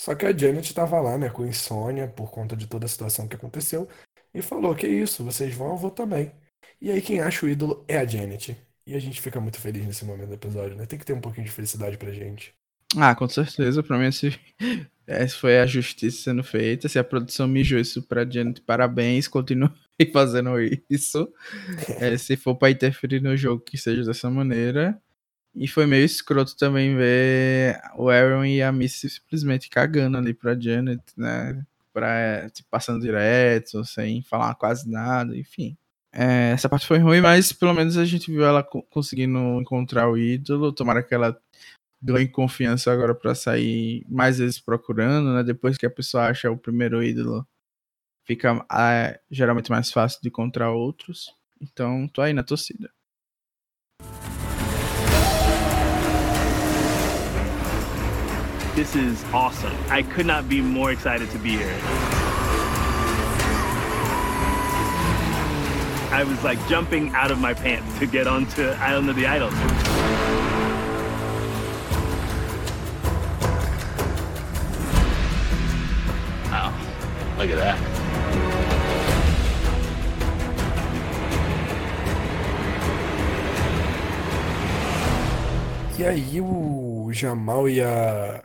Speaker 1: Só que a Janet tava lá, né, com insônia por conta de toda a situação que aconteceu e falou: Que isso, vocês vão, eu vou também. E aí quem acha o ídolo é a Janet. E a gente fica muito feliz nesse momento do episódio, né? Tem que ter um pouquinho de felicidade pra gente.
Speaker 2: Ah, com certeza. Pra mim, esse, [laughs] essa foi a justiça sendo feita. Se a produção mijou isso pra Janet, parabéns. Continue [laughs] fazendo isso. É, se for pra interferir no jogo, que seja dessa maneira. E foi meio escroto também ver o Aaron e a Missy simplesmente cagando ali pra Janet, né? Pra, tipo, passando direto, sem falar quase nada, enfim. É, essa parte foi ruim, mas pelo menos a gente viu ela co- conseguindo encontrar o ídolo. Tomara que ela ganhe confiança agora pra sair mais vezes procurando, né? Depois que a pessoa acha o primeiro ídolo, fica ah, geralmente mais fácil de encontrar outros. Então, tô aí na torcida.
Speaker 3: This is awesome. I could not be more excited to be here. I was like jumping out of my pants to get onto Island of the Idols. Wow, look at that.
Speaker 1: E aí o Jamal e a,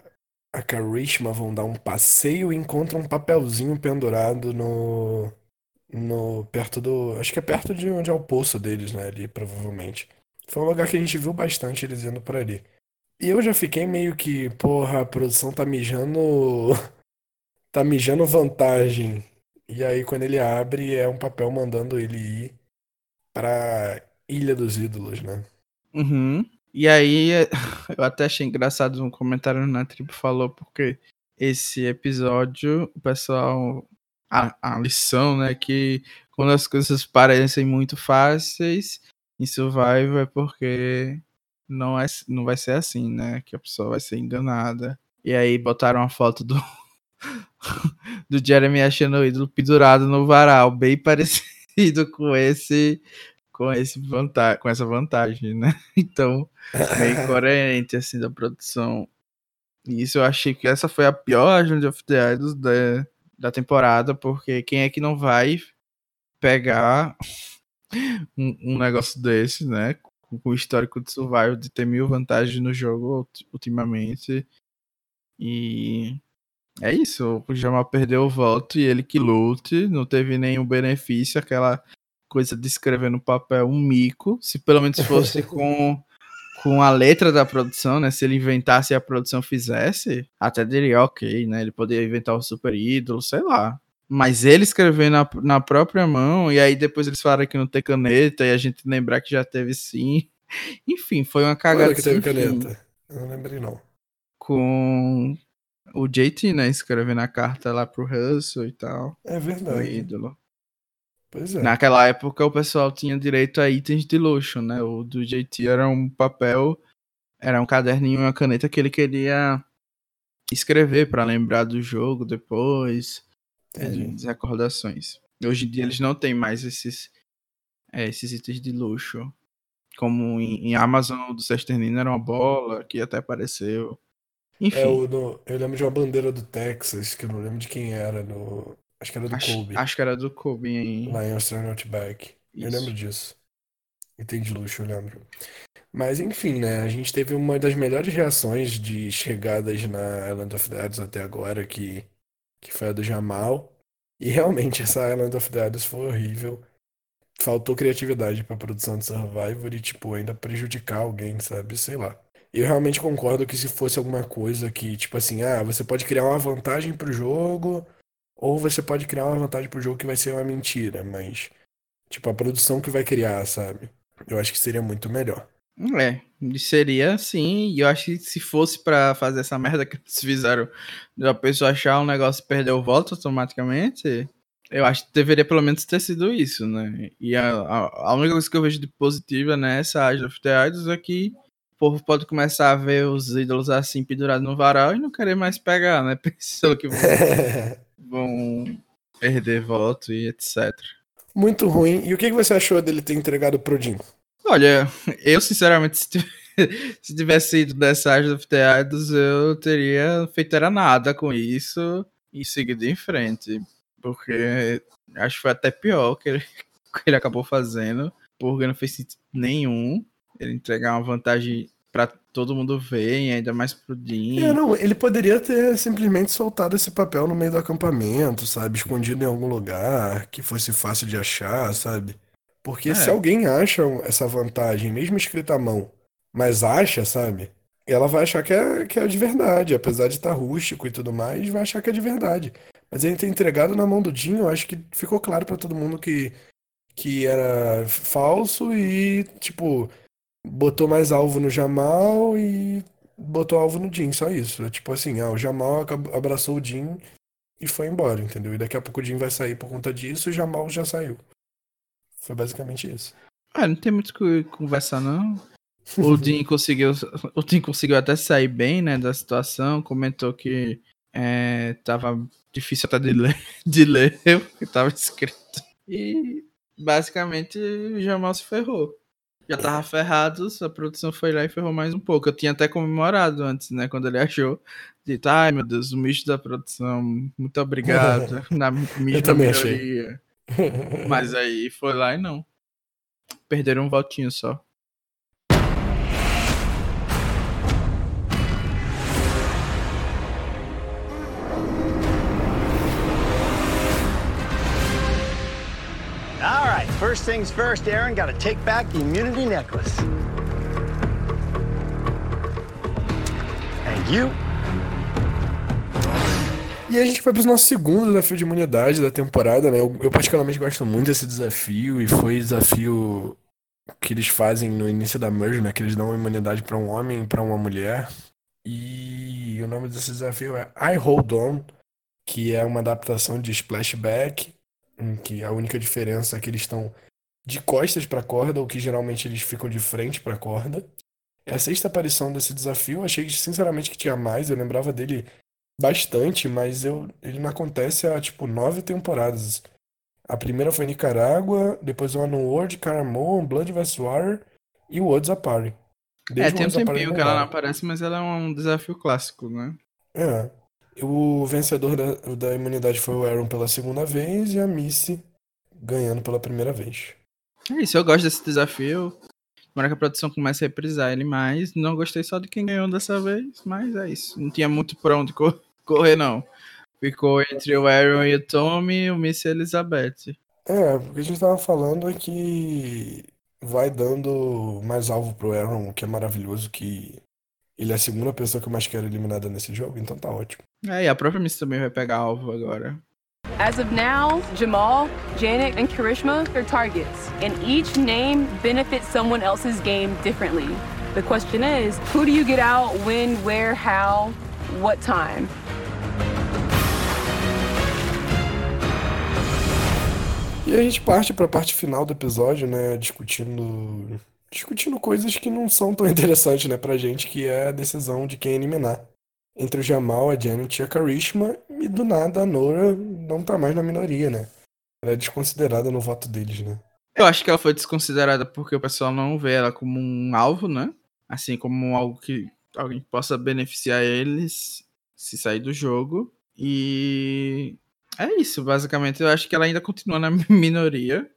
Speaker 1: a Karishma vão dar um passeio e encontram um papelzinho pendurado no, no perto do, acho que é perto de onde é o poço deles, né, ali provavelmente. Foi um lugar que a gente viu bastante eles indo por ali. E eu já fiquei meio que, porra, a produção tá mijando, [laughs] tá mijando vantagem. E aí quando ele abre é um papel mandando ele ir pra Ilha dos Ídolos, né?
Speaker 2: Uhum. E aí, [laughs] eu até achei engraçado um comentário na tribo falou, porque esse episódio, o pessoal. A, a lição, né? Que quando as coisas parecem muito fáceis em Survival é porque não, é, não vai ser assim, né? Que a pessoa vai ser enganada. E aí botaram a foto do. [laughs] do Jeremy achando o ídolo pendurado no varal, bem [laughs] parecido com esse com esse vantagem, com essa vantagem, né? [laughs] Então, bem [laughs] coerente assim da produção. E isso eu achei que essa foi a pior Agent of the Idols da, da temporada, porque quem é que não vai pegar [laughs] um, um negócio desse, né? Com o histórico de survival de ter mil vantagens no jogo ultimamente. E é isso, o Jamal perdeu o voto e ele que lute, não teve nenhum benefício, aquela coisa de escrever no papel um mico, se pelo menos fosse [laughs] com, com a letra da produção, né? Se ele inventasse e a produção fizesse, até diria ok, né? Ele poderia inventar o super ídolo, sei lá. Mas ele escrever na, na própria mão, e aí depois eles falaram que não tem caneta, e a gente lembrar que já teve sim. [laughs] Enfim, foi uma cagada.
Speaker 1: Claro que teve
Speaker 2: fim.
Speaker 1: caneta. Eu não lembrei, não.
Speaker 2: Com o JT, né? Escrevendo a carta lá pro Russell e tal.
Speaker 1: É
Speaker 2: O
Speaker 1: verdade.
Speaker 2: ídolo.
Speaker 1: É.
Speaker 2: Naquela época o pessoal tinha direito a itens de luxo, né? O do JT era um papel, era um caderninho e uma caneta que ele queria escrever pra lembrar do jogo depois, é,
Speaker 1: Entendi.
Speaker 2: de recordações. Hoje em dia eles não têm mais esses, é, esses itens de luxo. Como em, em Amazon o do Sexternino era uma bola que até apareceu. Enfim,
Speaker 1: É do- eu lembro de uma bandeira do Texas, que eu não lembro de quem era. No, acho que era do
Speaker 2: acho,
Speaker 1: Kobe,
Speaker 2: acho que era do Kobe em.
Speaker 1: lá em Australian Outback. Eu lembro
Speaker 2: Isso.
Speaker 1: disso. Item de luxo, eu lembro. Mas enfim, né? A gente teve uma das melhores reações de chegadas na Island of Idols até agora, que, que foi a do Jamal. E realmente essa Island of the Idols foi horrível. Faltou criatividade pra produção de Survivor e, tipo, ainda prejudicar alguém, sabe? Sei lá. Eu realmente concordo que se fosse alguma coisa que, tipo assim, ah, você pode criar uma vantagem pro jogo, ou você pode criar uma vantagem pro jogo que vai ser uma mentira, mas, tipo, a produção que vai criar, sabe? Eu acho que seria muito melhor.
Speaker 2: É, seria sim, e eu acho que se fosse pra fazer essa merda que eles fizeram, da pessoa achar um negócio e perder o voto automaticamente, eu acho que deveria pelo menos ter sido isso, né? E a, a, a única coisa que eu vejo de positiva nessa Age of the Idols é que o povo pode começar a ver os ídolos assim pendurados no varal e não querer mais pegar, né? [laughs] Pensando que [laughs] vão, perder voto e etc.
Speaker 1: Muito ruim. E o que você achou dele ter entregado pro Jim?
Speaker 2: Olha, eu sinceramente, se tiv- [laughs] se tivesse ido dessa of the Idols, eu teria feito era nada com isso e seguido em frente. Porque acho que foi até pior que ele, [laughs] que ele acabou fazendo, porque não fez sentido nenhum ele entregar uma vantagem pra todo mundo ver, e ainda mais pro Dean.
Speaker 1: É, não, ele poderia ter simplesmente soltado esse papel no meio do acampamento, sabe? Escondido em algum lugar, que fosse fácil de achar, sabe? Porque
Speaker 2: É.
Speaker 1: se alguém acha essa vantagem, mesmo escrita à mão, mas acha, sabe? Ela vai achar que é, que é de verdade, apesar de estar rústico e tudo mais, vai achar que é de verdade. Mas ele ter entregado na mão do Jim, eu acho que ficou claro pra todo mundo que, que era falso e, tipo, botou mais alvo no Jamal e botou alvo no Jim, só isso. É tipo assim, ah, o Jamal abraçou o Jim e foi embora, entendeu? E daqui a pouco o Jim vai sair por conta disso e o Jamal já saiu. Foi basicamente isso.
Speaker 2: Ah, não tem muito o que conversar, não. O [laughs] Dean conseguiu. O Dean conseguiu até sair bem, né, da situação. Comentou que é, tava difícil até de ler, [laughs] de ler o [laughs] que tava escrito. E basicamente o Jamal se ferrou. Já tava ferrado, a produção foi lá e ferrou mais um pouco. Eu tinha até comemorado antes, né? Quando ele achou. Dito, ai meu Deus, o misto da produção, muito obrigado. [laughs] Na
Speaker 1: Eu também
Speaker 2: maioria. Mas aí foi lá e não. Perderam um votinho só.
Speaker 6: First things first, Aaron, got to take back the immunity necklace. And you?
Speaker 1: E a gente vai pro nosso segundo desafio de imunidade da temporada, né? Eu, eu particularmente gosto muito desse desafio e foi desafio que eles fazem no início da merge, né? Que eles dão imunidade pra um homem e pra uma mulher. E o nome desse desafio é I Hold On, que é uma adaptação de Splashback, em que a única diferença é que eles estão de costas pra corda, ou que geralmente eles ficam de frente pra corda. É a sexta aparição desse desafio, achei sinceramente que tinha mais, eu lembrava dele bastante, mas eu, ele não acontece há tipo nove temporadas. A primeira foi Nicarágua, depois o Ano World, Caramon, Blood vs. Water e o Woods Apari.
Speaker 2: É, tem um tempinho que ela não aparece, mas ela é um desafio clássico, né?
Speaker 1: É. O vencedor da, da imunidade foi o Aaron pela segunda vez e a Missy ganhando pela primeira vez.
Speaker 2: É isso, eu gosto desse desafio. Tomara que a produção comece a reprisar ele mais. Não gostei só de quem ganhou dessa vez, mas é isso. Não tinha muito pra onde cor- [laughs] correr, não. Ficou entre o Aaron e o Tommy e o Miss Elizabeth.
Speaker 1: É, o que a gente tava falando é que vai dando mais alvo pro Aaron, o que é maravilhoso, que ele é a segunda pessoa que eu mais quero eliminada nesse jogo, então tá ótimo.
Speaker 2: É, e a própria Miss também vai pegar alvo agora.
Speaker 7: As of now, Jamal, Janet, and Karishma are targets, and each name benefits someone else's game differently. The question is, who do you get out, when, where, how, what time?
Speaker 1: E a gente parte pra parte final do episódio, né, discutindo discutindo coisas que não são tão [laughs] interessantes, né, pra gente, que é a decisão de quem eliminar. Entre o Jamal, a Janet e a Karishma, e do nada a Nora não tá mais na minoria, né? Ela é desconsiderada no voto deles, né?
Speaker 2: Eu acho que ela foi desconsiderada porque o pessoal não vê ela como um alvo, né? Assim como algo que alguém possa beneficiar eles se sair do jogo. E é isso, basicamente. Eu acho que ela ainda continua na [laughs] minoria.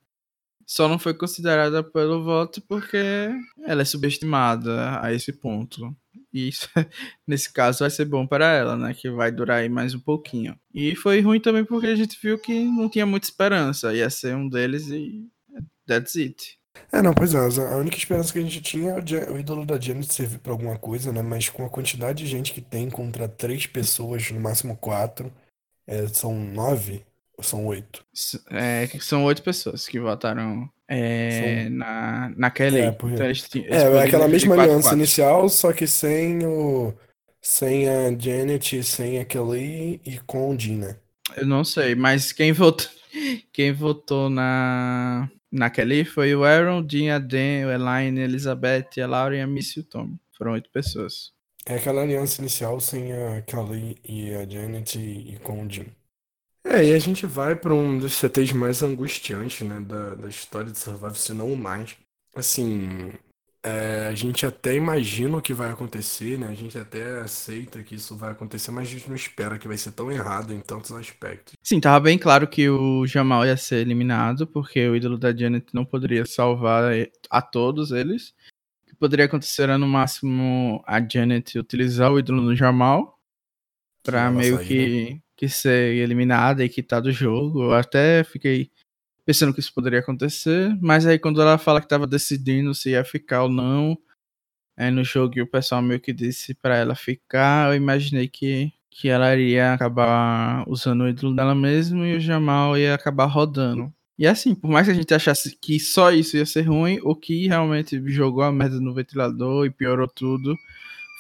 Speaker 2: Só não foi considerada pelo voto porque ela é subestimada a esse ponto. E isso, [laughs] nesse caso, vai ser bom para ela, né? Que vai durar aí mais um pouquinho. E foi ruim também porque a gente viu que não tinha muita esperança. Ia ser um deles e that's it.
Speaker 1: É, não, pois é, a única esperança que a gente tinha é o, ídolo da Janet servir pra alguma coisa, né? Mas com a quantidade de gente que tem contra três pessoas, no máximo quatro, é, são nove são oito?
Speaker 2: É, são oito pessoas que votaram é,
Speaker 1: São-
Speaker 2: na, naquela
Speaker 1: É,
Speaker 2: aí.
Speaker 1: porque-
Speaker 2: Então eles eles
Speaker 1: É, é aquela mesma aliança inicial, só que sem o. Sem a Janet, sem a Kelly e com o Dean, né?
Speaker 2: Eu não sei, mas quem votou, [laughs] quem votou na, naquele foi o Aaron, Dean, a Dan, o Elaine, a Elizabeth, a Laura e a Missy e o Tom. Foram oito pessoas.
Speaker 1: É aquela aliança inicial sem a Kelly e a Janet e, e com o Dean. É, e a gente vai pra um dos CTs mais angustiantes, né, da, da história de Survival, se não o mais. Assim, é, a gente até imagina o que vai acontecer, né? A gente até aceita que isso vai acontecer, mas a gente não espera que vai ser tão errado em tantos aspectos.
Speaker 2: Sim, tava bem claro que o Jamal ia ser eliminado, porque o ídolo da Janet não poderia salvar a todos eles. O que poderia acontecer era no máximo a Janet utilizar o ídolo do Jamal pra
Speaker 1: ela
Speaker 2: meio
Speaker 1: sair,
Speaker 2: que, que ser eliminada e quitar do jogo. Eu até fiquei pensando que isso poderia acontecer, mas aí quando ela fala que tava decidindo se ia ficar ou não é, no jogo o pessoal meio que disse pra ela ficar, eu imaginei que, que ela iria acabar usando o ídolo dela mesma e o Jamal ia acabar rodando. E assim, por mais que a gente achasse que só isso ia ser ruim, o que realmente jogou a merda no ventilador e piorou tudo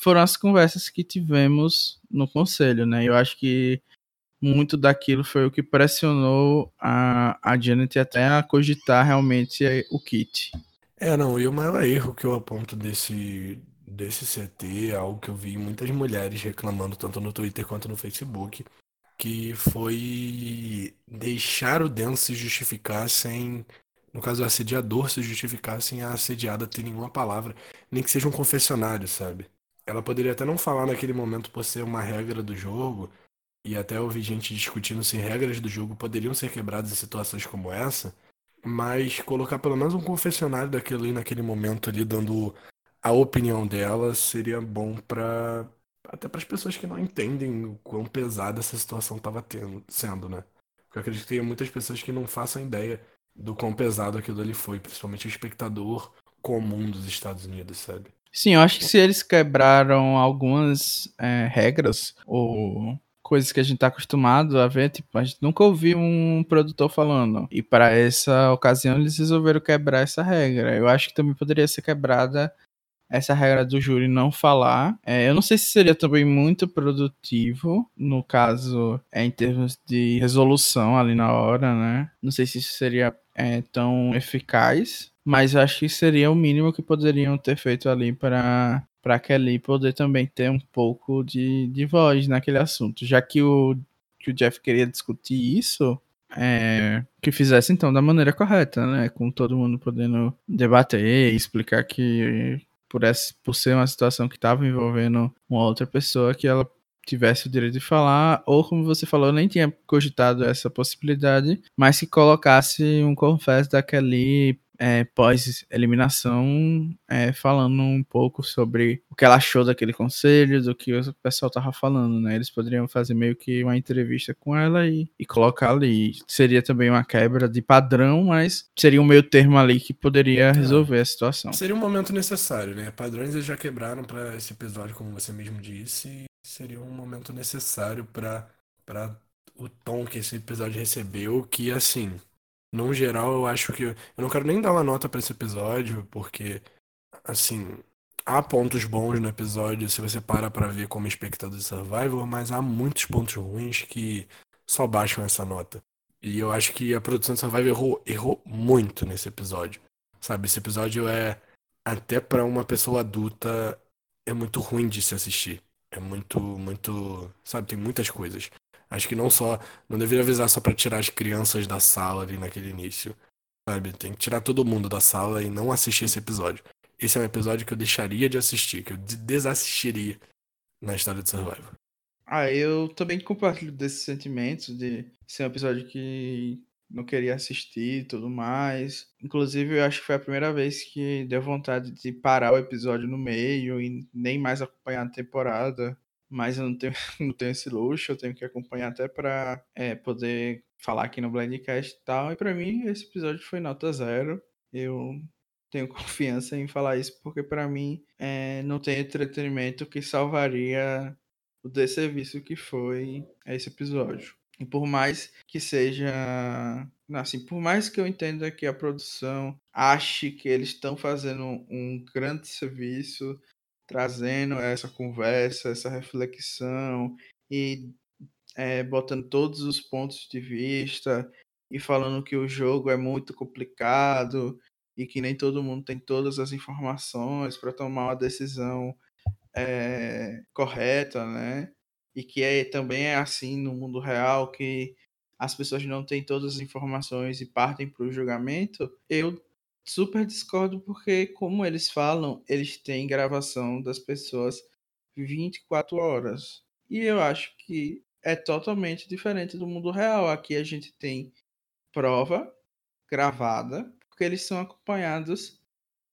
Speaker 2: foram as conversas que tivemos no conselho, né? Eu acho que muito daquilo foi o que pressionou a, a Janet até a cogitar realmente o kit.
Speaker 1: É, não, e o maior erro que eu aponto desse, desse CT é algo que eu vi muitas mulheres reclamando, tanto no Twitter quanto no Facebook, que foi deixar o Dan se justificar sem, no caso o assediador se justificar sem a assediada ter nenhuma palavra, nem que seja um confessionário, sabe? Ela poderia até não falar naquele momento por ser uma regra do jogo, e até ouvi gente discutindo se regras do jogo poderiam ser quebradas em situações como essa, mas colocar pelo menos um confessionário daquilo ali naquele momento ali, dando a opinião dela, seria bom para até para as pessoas que não entendem o quão pesada essa situação estava sendo, né? Porque eu acredito que tem muitas pessoas que não façam ideia do quão pesado aquilo ali foi, principalmente o espectador comum dos Estados Unidos, sabe?
Speaker 2: Sim, eu acho que se eles quebraram algumas é, regras ou coisas que a gente tá acostumado a ver, tipo, a gente nunca ouviu um produtor falando. E para essa ocasião eles resolveram quebrar essa regra. Eu acho que também poderia ser quebrada essa regra do júri não falar. É, eu não sei se seria também muito produtivo, no caso, é, em termos de resolução ali na hora, né? Não sei se isso seria é, tão eficaz, mas acho que seria o mínimo que poderiam ter feito ali para para Kelly poder também ter um pouco de, de voz naquele assunto, já que o, que o Jeff queria discutir isso, é, que fizesse então da maneira correta, né? Com todo mundo podendo debater, explicar que por, essa, por ser uma situação que estava envolvendo uma outra pessoa, que ela tivesse o direito de falar, ou como você falou, nem tinha cogitado essa possibilidade, mas que colocasse um confesso daquele é, pós-eliminação, é, falando um pouco sobre o que ela achou daquele conselho, do que o pessoal tava falando, né? Eles poderiam fazer meio que uma entrevista com ela e, e colocar ali. Seria também uma quebra de padrão, mas seria um meio termo ali que poderia resolver a situação.
Speaker 1: Seria um momento necessário, né? Padrões eles já quebraram para esse episódio, como você mesmo disse, seria um momento necessário para o tom que esse episódio recebeu, que assim no geral, eu acho que. Eu não quero nem dar uma nota para esse episódio, porque, assim, há pontos bons no episódio se você para pra ver como espectador de Survivor, mas há muitos pontos ruins que só baixam essa nota. E eu acho que a produção de Survivor errou, errou muito nesse episódio. Sabe, esse episódio é. Até para uma pessoa adulta, é muito ruim de se assistir. É muito, muito. Sabe, tem muitas coisas. Acho que não só. Não deveria avisar só para tirar as crianças da sala ali naquele início. Sabe? Tem que tirar todo mundo da sala e não assistir esse episódio. Esse é um episódio que eu deixaria de assistir, que eu desassistiria na história de Survivor.
Speaker 2: Ah, eu também compartilho desses sentimentos de ser um episódio que não queria assistir e tudo mais. Inclusive, eu acho que foi a primeira vez que deu vontade de parar o episódio no meio e nem mais acompanhar a temporada mas eu não tenho, [laughs] não tenho esse luxo, eu tenho que acompanhar até para é, poder falar aqui no Blindcast e tal. E para mim, esse episódio foi nota zero. Eu tenho [laughs] confiança em falar isso, porque para mim é, não tem entretenimento que salvaria o desserviço que foi esse episódio. E por mais que seja. Assim, por mais que eu entenda que a produção ache que eles estão fazendo um grande serviço, trazendo essa conversa, essa reflexão e é, botando todos os pontos de vista e falando que o jogo é muito complicado e que nem todo mundo tem todas as informações para tomar uma decisão é, correta, né? E que é, também é assim no mundo real que as pessoas não têm todas as informações e partem para o julgamento, eu super discordo porque, como eles falam, eles têm gravação das pessoas 24 horas. E eu acho que é totalmente diferente do mundo real. Aqui a gente tem prova gravada, porque eles são acompanhados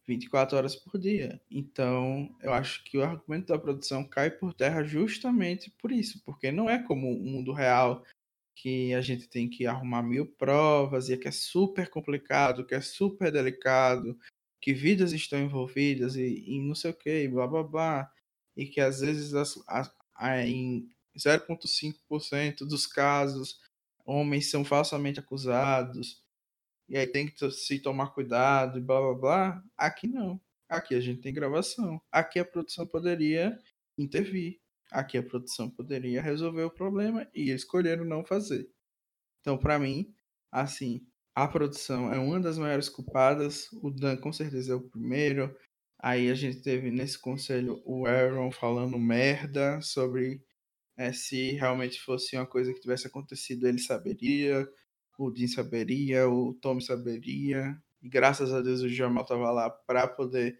Speaker 2: 24 horas por dia. Então, eu acho que o argumento da produção cai por terra justamente por isso, porque não é como o mundo real que a gente tem que arrumar mil provas e que é super complicado, que é super delicado, que vidas estão envolvidas e, e não sei o que, blá blá blá, e que às vezes as, as, a, em 0,5% dos casos homens são falsamente acusados, e aí tem que se tomar cuidado e blá blá blá. Aqui não. Aqui a gente tem gravação. Aqui a produção poderia intervir. Aqui a produção poderia resolver o problema e escolheram não fazer. Então, para mim, assim, a produção é uma das maiores culpadas, o Dan com certeza é o primeiro. Aí a gente teve nesse conselho o Aaron falando merda sobre é, se realmente fosse uma coisa que tivesse acontecido, ele saberia, o Dean saberia, o Tom saberia. E graças a Deus o Jamal tava lá para poder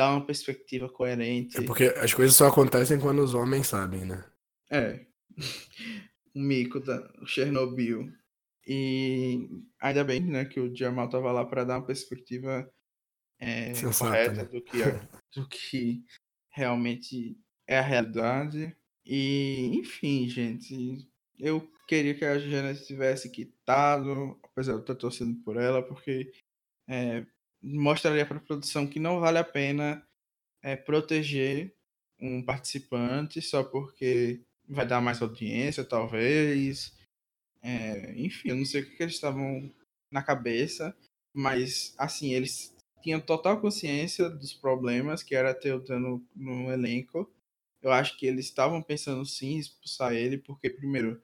Speaker 2: dar uma perspectiva coerente.
Speaker 1: É porque as coisas só acontecem quando os homens sabem, né?
Speaker 2: É. [laughs] o mico da Chernobyl. E ainda bem, né, que o Jamal tava lá para dar uma perspectiva é,
Speaker 1: Sensata,
Speaker 2: correta
Speaker 1: né?
Speaker 2: do que, é- [laughs] do que realmente é a realidade. E, enfim, gente, eu queria que a Janet tivesse quitado, apesar de eu estar torcendo por ela, porque é, mostraria para a produção que não vale a pena é, proteger um participante só porque vai dar mais audiência, talvez. É, enfim, eu não sei o que, eles estavam na cabeça, mas assim, eles tinham total consciência dos problemas que era ter o dano no elenco. Eu acho que eles estavam pensando sim em expulsar ele, porque primeiro,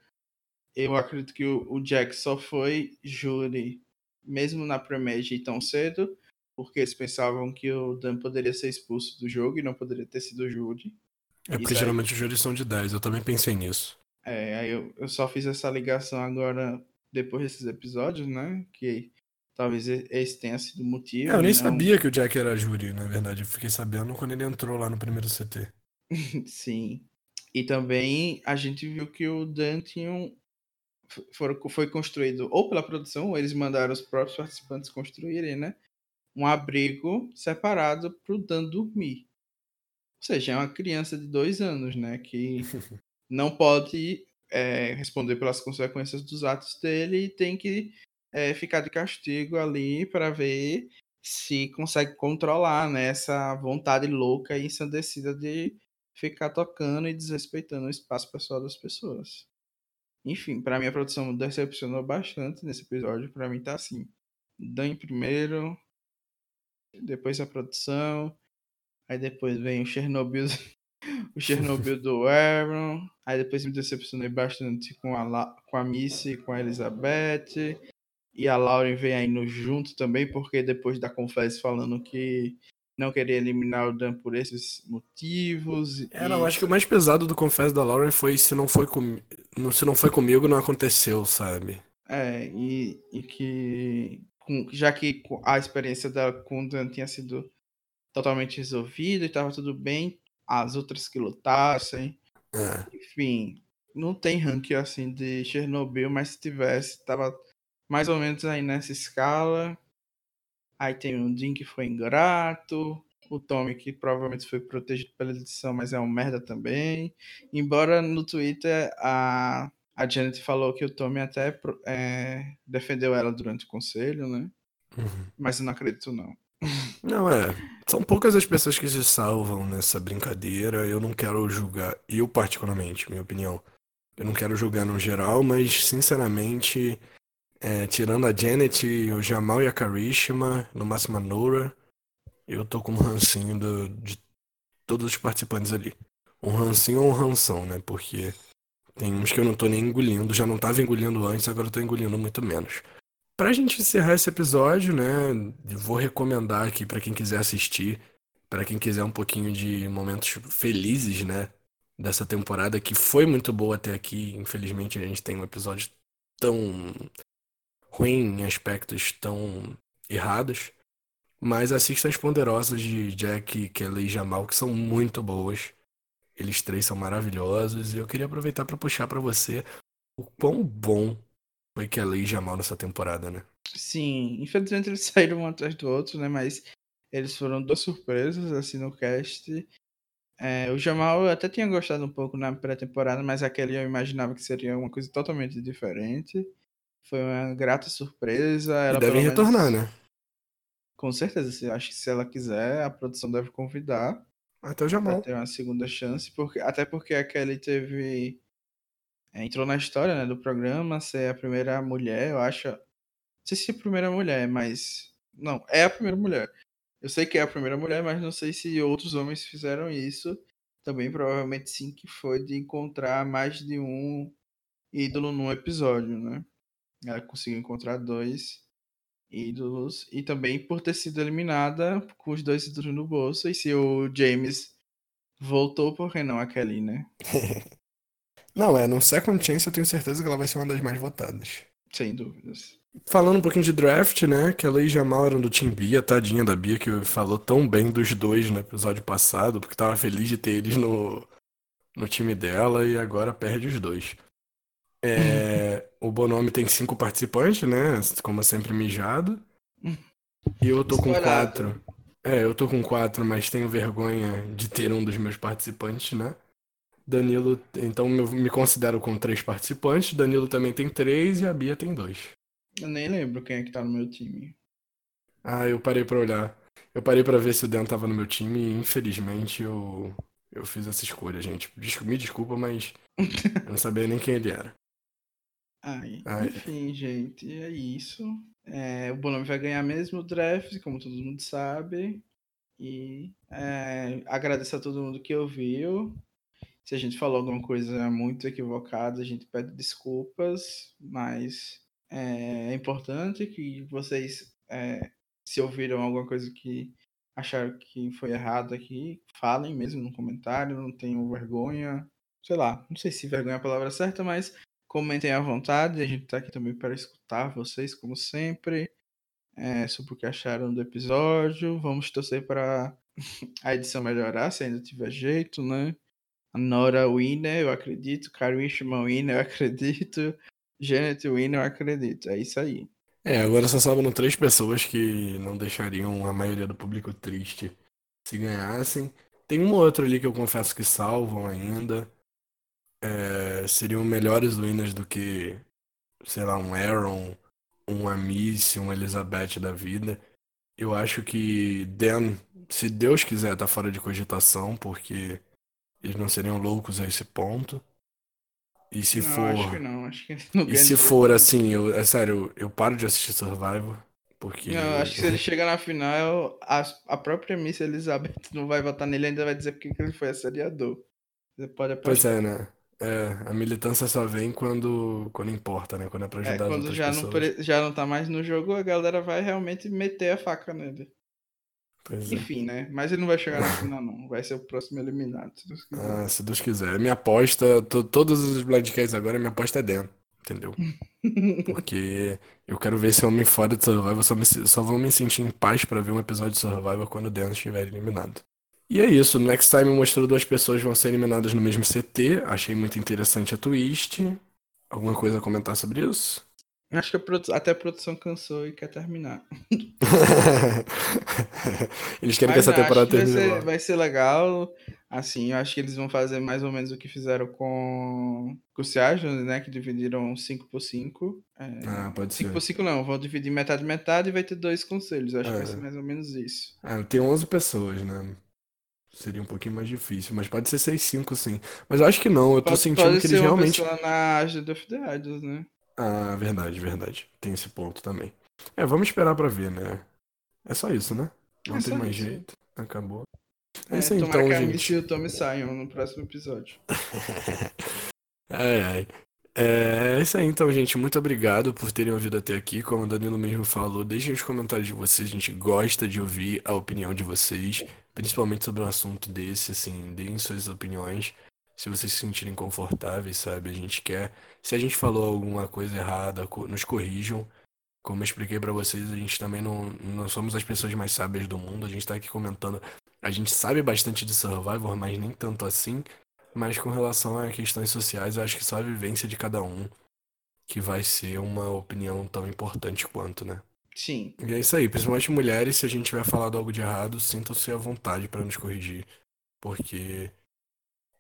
Speaker 2: eu acredito que o, Jack só foi júri mesmo na Premage tão cedo, porque eles pensavam que o Dan poderia ser expulso do jogo e não poderia ter sido júri.
Speaker 1: É porque geralmente os júris são de 10, eu também pensei nisso.
Speaker 2: É, aí eu, eu só fiz essa ligação agora depois desses episódios, né? Que talvez esse tenha sido o motivo.
Speaker 1: É, eu nem
Speaker 2: não-
Speaker 1: sabia que o Jack era júri, na verdade. Eu fiquei sabendo quando ele entrou lá no primeiro CT. [laughs]
Speaker 2: Sim. E também a gente viu que o Dan tinha um, foi construído ou pela produção, ou eles mandaram os próprios participantes construírem, né? Um abrigo separado para o Dan dormir. Ou seja, é uma criança de dois anos, né? Que [laughs] não pode é, responder pelas consequências dos atos dele e tem que é, ficar de castigo ali para ver se consegue controlar né, essa vontade louca e ensandecida de ficar tocando e desrespeitando o espaço pessoal das pessoas. Enfim, para mim a produção decepcionou bastante nesse episódio. Para mim tá assim: Dan em primeiro, depois a produção, aí depois vem o Chernobyl, [laughs] o [laughs] Chernobyl do Aaron, aí depois me decepcionei bastante com a, La- com a Missy, com a Elizabeth, e a Lauren vem aí no junto também, porque depois da Confess falando que não queria eliminar o Dan por esses motivos.
Speaker 1: É,
Speaker 2: e-
Speaker 1: não, acho que o mais pesado do Confesso da Lauren foi se não foi, com... se não foi comigo, não aconteceu, sabe?
Speaker 2: É, e, e que com- já que a experiência dela com o Dan tinha sido totalmente resolvida e estava tudo bem, as outras que lutassem,
Speaker 1: É.
Speaker 2: enfim, não tem ranking assim de Chernobyl, mas se tivesse, tava mais ou menos aí nessa escala. Aí tem o Dean que foi ingrato, o Tommy que provavelmente foi protegido pela edição, mas é um merda também. Embora no Twitter a, a Janet falou que o Tommy até é, defendeu ela durante o conselho, né?
Speaker 1: Uhum.
Speaker 2: Mas eu não acredito não.
Speaker 1: Não, é. São poucas as pessoas que se salvam nessa brincadeira. Eu não quero julgar, eu particularmente, minha opinião. Eu não quero julgar no geral, mas sinceramente, é, tirando a Janet, o Jamal e a Karishma, no máximo a Nora, eu tô com um rancinho do- de todos os participantes ali. Um rancinho ou um ranção, né? Porque tem uns que eu não tô nem engolindo, já não tava engolindo antes, agora eu tô engolindo muito menos. Pra gente encerrar esse episódio, né, vou recomendar aqui pra quem quiser assistir, pra quem quiser um pouquinho de momentos felizes, né, dessa temporada que foi muito boa até aqui. Infelizmente a gente tem um episódio tão ruim em aspectos tão errados, mas assista as ponderosas de Jack, Kelly e Jamal que são muito boas. Eles três são maravilhosos e eu queria aproveitar pra puxar pra você o quão bom foi Kelly e Jamal nessa temporada, né?
Speaker 2: Sim, infelizmente eles [laughs] saíram um atrás do outro, né? Mas eles foram duas surpresas, assim, no cast. É, o Jamal eu até tinha gostado um pouco na pré-temporada, mas aquele eu imaginava que seria uma coisa totalmente diferente. Foi uma grata surpresa. Ela
Speaker 1: devem
Speaker 2: pelo
Speaker 1: retornar,
Speaker 2: menos-
Speaker 1: né?
Speaker 2: Com certeza, acho que se ela quiser, a produção deve convidar
Speaker 1: Até o Jamal.
Speaker 2: ter uma segunda chance, porque até porque a Kelly teve é, entrou na história, né, do programa, ser a primeira mulher, eu acho. Não sei se é a primeira mulher, mas não, é a primeira mulher. Eu sei que é a primeira mulher, mas não sei se outros homens fizeram isso. também provavelmente sim que foi de encontrar mais de um ídolo num episódio, né? Ela conseguiu encontrar dois ídolos e também por ter sido eliminada com os dois ídolos no bolso. E se o James voltou, por que não a Kelly, né? [laughs]
Speaker 1: Não, é, no Second Chance eu tenho certeza que ela vai ser uma das mais votadas.
Speaker 2: Sem dúvidas.
Speaker 1: Falando um pouquinho de draft, né? Que ela e Jamal eram do Team Bia, tadinha da Bia, que falou tão bem dos dois no episódio passado, porque tava feliz de ter eles no, no time dela e agora perde os dois. É, o Bonome tem cinco participantes, né? Como sempre mijado. E eu tô com quatro. É, eu tô com quatro, mas tenho vergonha de ter um dos meus participantes, né? Danilo, então eu me considero com três participantes. Danilo também tem três e a Bia tem dois.
Speaker 2: Eu nem lembro quem é que tá no meu time.
Speaker 1: Ah, eu parei pra olhar. Eu parei pra ver se o Dan tava no meu time e infelizmente eu, eu fiz essa escolha, gente. Me desculpa, mas [laughs] eu não sabia nem quem ele era.
Speaker 2: Ai,
Speaker 1: Ai.
Speaker 2: enfim, gente, é isso. É, o Bonome vai ganhar mesmo o draft, como todo mundo sabe. E é, agradeço a todo mundo que ouviu. Se a gente falou alguma coisa muito equivocada, a gente pede desculpas, mas é, é importante que vocês, é, se ouviram alguma coisa que acharam que foi errado aqui, falem mesmo no comentário, não tenham vergonha. Sei lá, não sei se vergonha é a palavra certa, mas Comentem à vontade, a gente tá aqui também para escutar vocês, como sempre, é, sobre o que acharam do episódio. Vamos torcer para [laughs] a edição melhorar, se ainda tiver jeito, né? A Nora Winner, eu acredito. Karishma Winner, eu acredito. Janet Winner, eu acredito. É isso aí.
Speaker 1: É, agora só sobram três pessoas que não deixariam a maioria do público triste se ganhassem. Tem um ou outro ali que eu confesso que salvam ainda. É, seriam melhores winners do que, sei lá, um Aaron, um Amice, um Elizabeth da vida. Eu acho que Dan, se Deus quiser, tá fora de cogitação, porque eles não seriam loucos a esse ponto. E se
Speaker 2: não,
Speaker 1: for.
Speaker 2: acho que não. Acho que não
Speaker 1: E se for assim, eu, é sério, eu paro de assistir Survivor, porque.
Speaker 2: Não, acho que se ele chegar na final, a, a própria Miss Elizabeth não vai votar nele, ainda vai dizer porque que ele foi assediador. Você pode
Speaker 1: Pois
Speaker 2: apostar.
Speaker 1: é, né? É, a militância só vem quando, quando importa, né? Quando é pra
Speaker 2: É,
Speaker 1: ajudar as
Speaker 2: quando
Speaker 1: outras
Speaker 2: já não,
Speaker 1: pessoas.
Speaker 2: pre- já não tá mais no jogo, a galera vai realmente meter a faca nele.
Speaker 1: Pois é.
Speaker 2: Enfim, né? Mas ele não vai chegar na [laughs] final, não. Vai ser o próximo eliminado, se Deus quiser.
Speaker 1: Ah, se Deus quiser. Minha aposta, to, todos os Bloodcasts agora, minha aposta é Dan, entendeu? [laughs] Porque eu quero ver esse homem fora de Survivor, só, me, só vou me sentir em paz pra ver um episódio de Survivor quando o Dan estiver eliminado. E é isso, Next Time mostrou duas pessoas vão ser eliminadas no mesmo CT, achei muito interessante a twist. Alguma coisa a comentar sobre isso?
Speaker 2: Acho que a produ- até a produção cansou e quer terminar. [laughs]
Speaker 1: Eles querem
Speaker 2: Mas
Speaker 1: que essa
Speaker 2: não,
Speaker 1: temporada
Speaker 2: que vai
Speaker 1: termine
Speaker 2: ser, vai ser legal. Assim, eu acho que eles vão fazer mais ou menos o que fizeram com, com o Seagens, né? Que dividiram 5 por 5
Speaker 1: Ah, pode
Speaker 2: 5
Speaker 1: ser.
Speaker 2: por 5 não, vão dividir metade metade e vai ter dois conselhos. Eu acho que vai
Speaker 1: É.
Speaker 2: ser mais ou menos isso.
Speaker 1: Ah, tem 11 pessoas, né? Seria um pouquinho mais difícil, mas pode ser 6, 5 sim. Mas eu acho que não, eu tô
Speaker 2: Pode,
Speaker 1: sentindo
Speaker 2: pode
Speaker 1: que
Speaker 2: ser
Speaker 1: eles realmente.
Speaker 2: pessoa na Agenda of the Idols, né?
Speaker 1: Ah, verdade, verdade. Tem esse ponto também. É, vamos esperar pra ver, né? É só isso, né? Não
Speaker 2: É
Speaker 1: tem mais
Speaker 2: isso.
Speaker 1: jeito. Acabou. É
Speaker 2: É,
Speaker 1: isso aí então,
Speaker 2: que a
Speaker 1: gente.
Speaker 2: Missy e o Tommy saiam no próximo episódio. [laughs]
Speaker 1: Ai, ai. É isso aí então, gente. Muito obrigado por terem ouvido até aqui. Como o Danilo mesmo falou, deixem os comentários de vocês. A gente gosta de ouvir a opinião de vocês, principalmente sobre um assunto desse, assim, deem suas opiniões. Se vocês se sentirem confortáveis, sabe? A gente quer. Se a gente falou alguma coisa errada, nos corrijam. Como eu expliquei pra vocês, a gente também não, não somos as pessoas mais sábias do mundo. A gente tá aqui comentando. A gente sabe bastante de Survivor, mas nem tanto assim. Mas com relação a questões sociais, eu acho que só a vivência de cada um que vai ser uma opinião tão importante quanto, né?
Speaker 2: Sim.
Speaker 1: E é isso aí, principalmente mulheres, se a gente tiver falado algo de errado, sintam-se à vontade pra nos corrigir, porque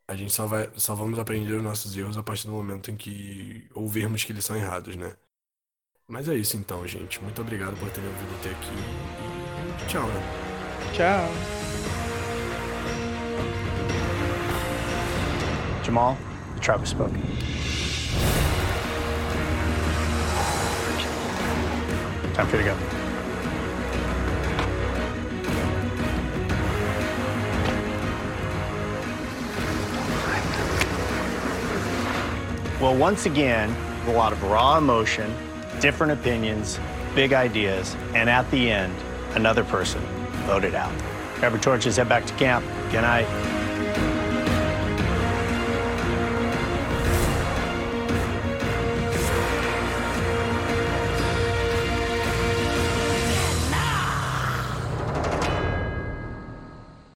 Speaker 1: a gente só vai, só vamos aprender os nossos erros a partir do momento em que ouvirmos que eles são errados, né? Mas é isso então, gente. Muito obrigado por terem ouvido até aqui e tchau, né?
Speaker 2: Tchau.
Speaker 6: Jamal, the tribe has spoken. Time for you to go. Well, once again, a lot of raw emotion, different opinions, big ideas, and at the end, another person voted out. Grab your torches, head back to camp. Good night.